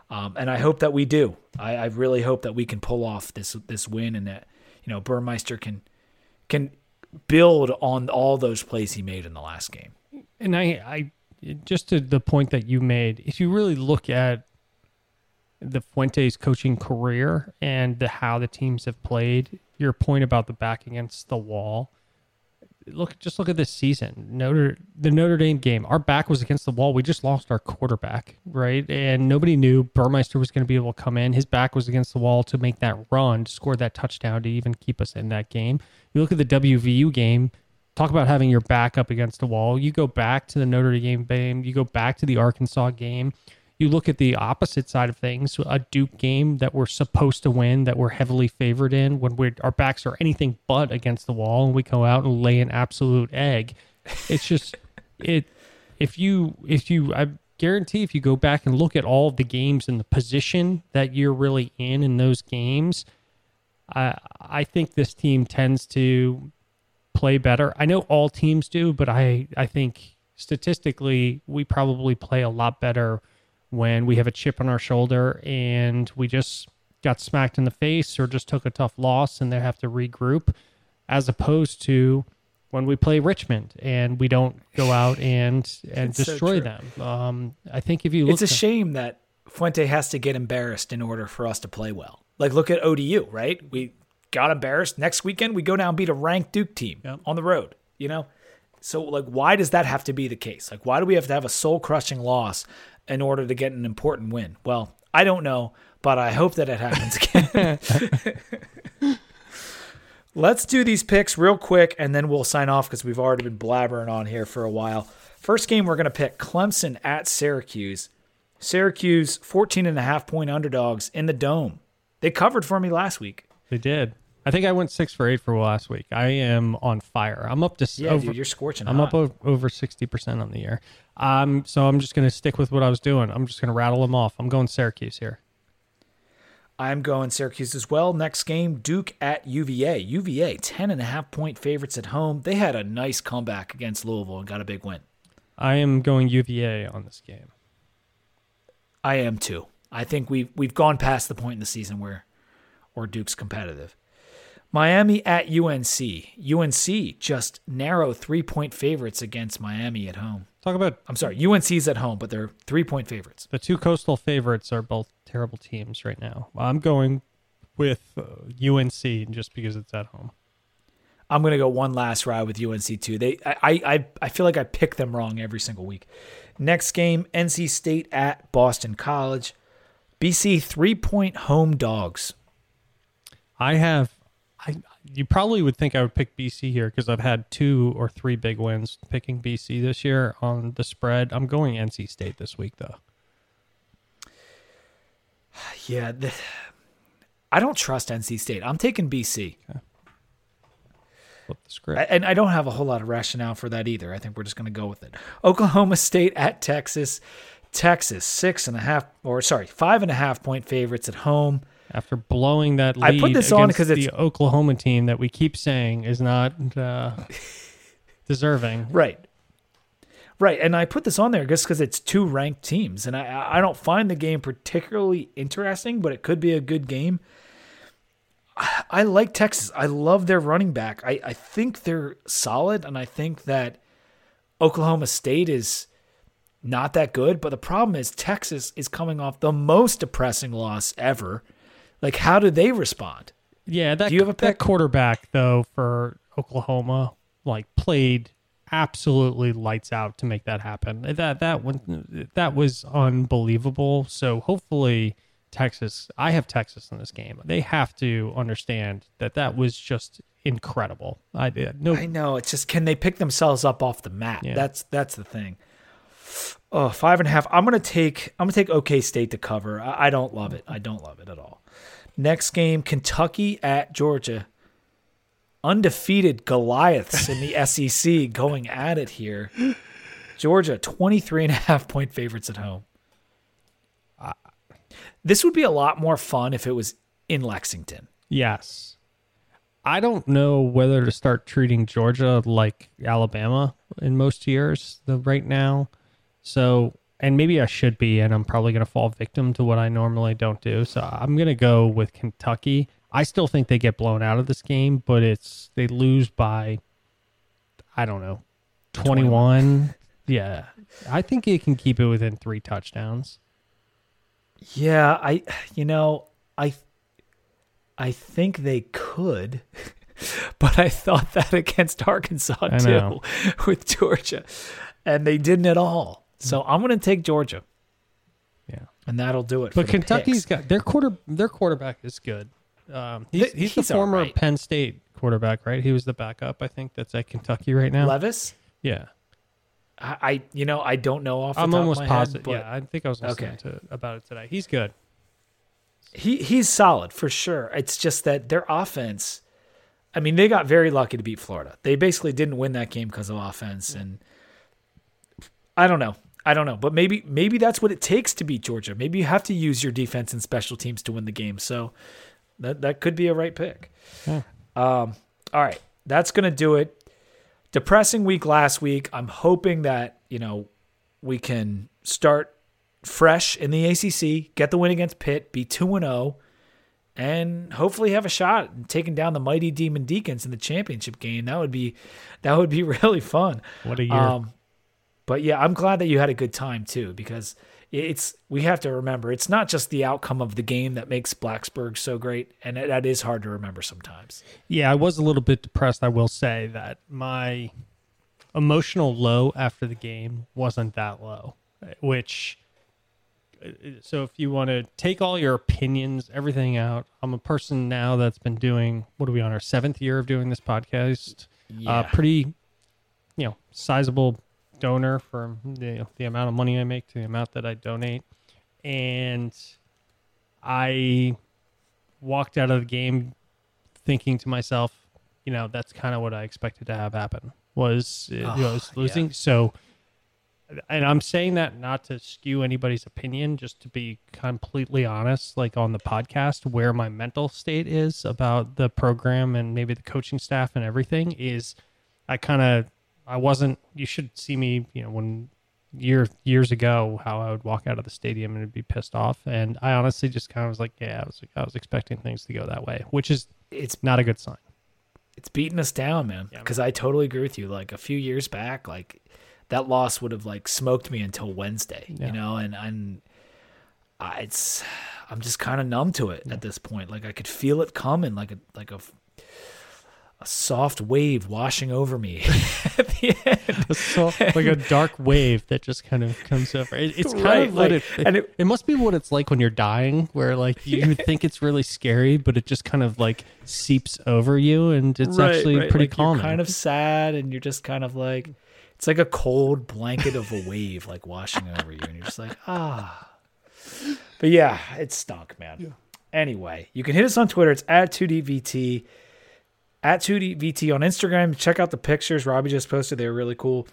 Um, and I hope that we do. I, I really hope that we can pull off this this win and that you know Burmeister can can build on all those plays he made in the last game. and I, I just to the point that you made, if you really look at the Fuentes coaching career and the, how the teams have played, your point about the back against the wall. Look, just look at this season. Notre the Notre Dame game. Our back was against the wall. We just lost our quarterback, right? And nobody knew Burmeister was going to be able to come in. His back was against the wall to make that run, to score that touchdown, to even keep us in that game. You look at the WVU game. Talk about having your back up against the wall. You go back to the Notre Dame game. You go back to the Arkansas game. You look at the opposite side of things, a Duke game that we're supposed to win, that we're heavily favored in, when we our backs are anything but against the wall, and we go out and lay an absolute egg. It's just it. If you if you I guarantee if you go back and look at all the games and the position that you're really in in those games, I I think this team tends to play better. I know all teams do, but I I think statistically we probably play a lot better when we have a chip on our shoulder and we just got smacked in the face or just took a tough loss and they have to regroup as opposed to when we play Richmond and we don't go out and and It's so destroy true. them. Um, I think if you look It's a shame that Fuente has to get embarrassed in order for us to play well. Like look at ODU, right? We got embarrassed. Next weekend we go down and beat a ranked Duke team Yep. on the road. You know, so like why does that have to be the case? Like why do we have to have a soul crushing loss in order to get an important win? Well, I don't know, but I hope that it happens again. Let's do these picks real quick and then we'll sign off because we've already been blabbering on here for a while. First game, we're going to pick Clemson at Syracuse. Syracuse, 14 and a half point underdogs in the dome. They covered for me last week. they did. I think I went six for eight for last week. I am on fire. I'm up to Yeah, over, dude, you're scorching I'm hot. up over sixty percent on the year. Um, so I'm just gonna stick with what I was doing. I'm just gonna rattle them off. I'm going Syracuse here. I'm going Syracuse as well. Next game, Duke at UVA. UVA, 10 and a half point favorites at home. They had a nice comeback against Louisville and got a big win. I am going UVA on this game. I am too. I think we've we've gone past the point in the season where where Duke's competitive. Miami at UNC. UNC just narrow three point favorites against Miami at home. Talk about I'm sorry, UNC's at home, but they're three point favorites. the two coastal favorites are both terrible teams right now. I'm going with uh, UNC just because it's at home. I'm gonna go one last ride with UNC too. They I I I feel like I pick them wrong every single week. Next game, NC State at Boston College. BC three point home dogs. I have. I you probably would think I would pick BC here because I've had two or three big wins picking BC this year on the spread. I'm going NC State this week though. Yeah, the, I don't trust NC State. I'm taking BC. Flip the script. and I don't have a whole lot of rationale for that either. I think we're just going to go with it. Oklahoma State at Texas. Texas six and a half, or sorry, five and a half point favorites at home. After blowing that lead I put this on against 'cause it's- the Oklahoma team that we keep saying is not uh, deserving. Right. Right, and I put this on there just because it's two ranked teams, and I I don't find the game particularly interesting, but it could be a good game. I, I like Texas. I love their running back. I, I think they're solid, and I think that Oklahoma State is not that good. But the problem is Texas is coming off the most depressing loss ever. Like, how do they respond? Yeah, that Do you have a that quarterback though for Oklahoma like played absolutely lights out to make that happen. That that one that was unbelievable. So hopefully Texas, I have Texas in this game. They have to understand that that was just incredible. I did no. I know. It's just can they pick themselves up off the mat? Yeah. That's that's the thing. Oh, five and a half. I'm gonna take I'm gonna take OK State to cover. I, I don't love it. I don't love it at all. Next game, Kentucky at Georgia. Undefeated Goliaths in the SEC going at it here. Georgia, 23 and a half point favorites at home. This would be a lot more fun if it was in Lexington. Yes. I don't know whether to start treating Georgia like Alabama in most years the, right now. So, and maybe I should be, and I'm probably going to fall victim to what I normally don't do. So I'm going to go with Kentucky. I still think they get blown out of this game, but it's they lose by, I don't know, 21. yeah. I think it can keep it within three touchdowns. Yeah, I you know, I I think they could. But I thought that against Arkansas too with Georgia. And they didn't at all. So I'm going to take Georgia Yeah. and that'll do it But for the picks. got their quarter. Their quarterback is good. Um, he's, he's, he's the former right. Penn State quarterback, right? He was the backup, I think. That's at Kentucky right now. Levis? Yeah, I, I you know, I don't know off the I'm top almost of my positive. head, but yeah, I think I was listening Okay. to about it today. He's good. he he's solid for sure. It's just that their offense. I mean, they got very lucky to beat Florida. They basically didn't win that game because of offense, and I don't know. I don't know, but maybe maybe that's what it takes to beat Georgia. Maybe you have to use your defense and special teams to win the game. So that that could be a right pick. Yeah. Um, all right, that's gonna do it. Depressing week last week. I'm hoping that you know we can start fresh in the ACC, get the win against Pitt, be two and zero, and hopefully have a shot at taking down the mighty Demon Deacons in the championship game. That would be that would be really fun. What a year! Um, but yeah, I'm glad that you had a good time too, because it's we have to remember it's not just the outcome of the game that makes Blacksburg so great, and that- is hard to remember sometimes. yeah, I was a little bit depressed. I will say that my emotional low after the game wasn't that low, which. uh, So if you want to take all your opinions, everything out, I'm a person now that's been doing what are we on our seventh year of doing this podcast? uh, Yeah. pretty, you know, sizable donor for the, the amount of money I make to the amount that I donate. And I walked out of the game thinking to myself, you know, that's kind of what I expected to have happen was, uh, you know, was yeah. losing. So, and I'm saying that not to skew anybody's opinion, just to be completely honest, like on the podcast, where my mental state is about the program and maybe the coaching staff and everything is I kind of, I wasn't, you should see me, you know, when year, years ago, how I would walk out of the stadium and be pissed off. And I honestly just kind of was like, yeah, I was, I was expecting things to go that way, which is It's not a good sign. it's beating us down, man. Yeah. Because I totally agree with you. Like a few years back, like that loss would have like smoked me until Wednesday, Yeah. you know, and and I, it's I'm just kind of numb to it at this point. Like I could feel it coming, like a like a a soft wave washing over me at the end. so, like a dark wave that just kind of comes over. It, it's kind Right, of what like- it, and it, it- must be what it's like when you're dying, where like you think it's really scary, but it just kind of like seeps over you, and it's Right, actually right. pretty Like, you're calming. kind of sad, and you're just kind of like, it's like a cold blanket of a wave like washing over you, and you're just like, ah. But yeah, it stunk, man. Anyway, you can hit us on Twitter. It's at 2DVT. At 2DVT on Instagram. Check out the pictures Robbie just posted. They were really cool.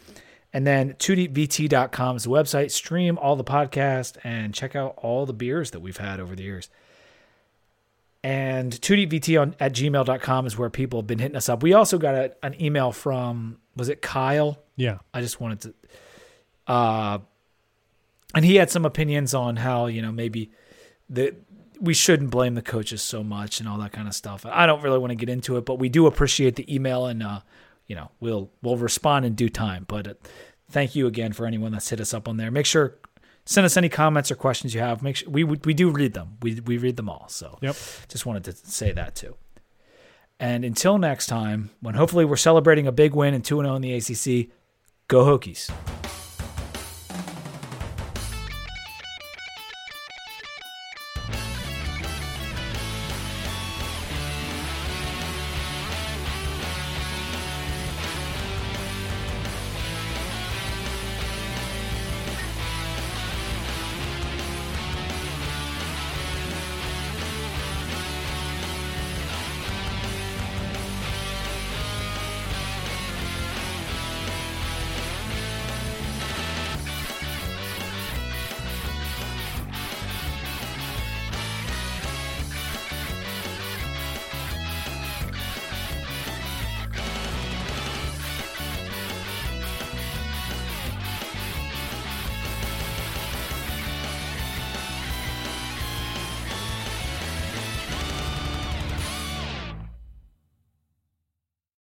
And then 2DVT.com is the website. Stream all the podcast and check out all the beers that we've had over the years. And 2dvt on at gmail.com is where people have been hitting us up. We also got a, an email from, was it Kyle? yeah, I just wanted to, uh, and he had some opinions on how, you know, maybe the, we shouldn't blame the coaches so much and all that kind of stuff. I don't really want to get into it, but we do appreciate the email and, uh, you know, we'll, we'll respond in due time. But uh, thank you again for anyone that's hit us up on there. Make sure, send us any comments or questions you have. Make sure we, we do read them. We, we read them all. So, yep. just wanted to say that too. And until next time, when hopefully we're celebrating a big win and 2 0 in the ACC, go Hokies.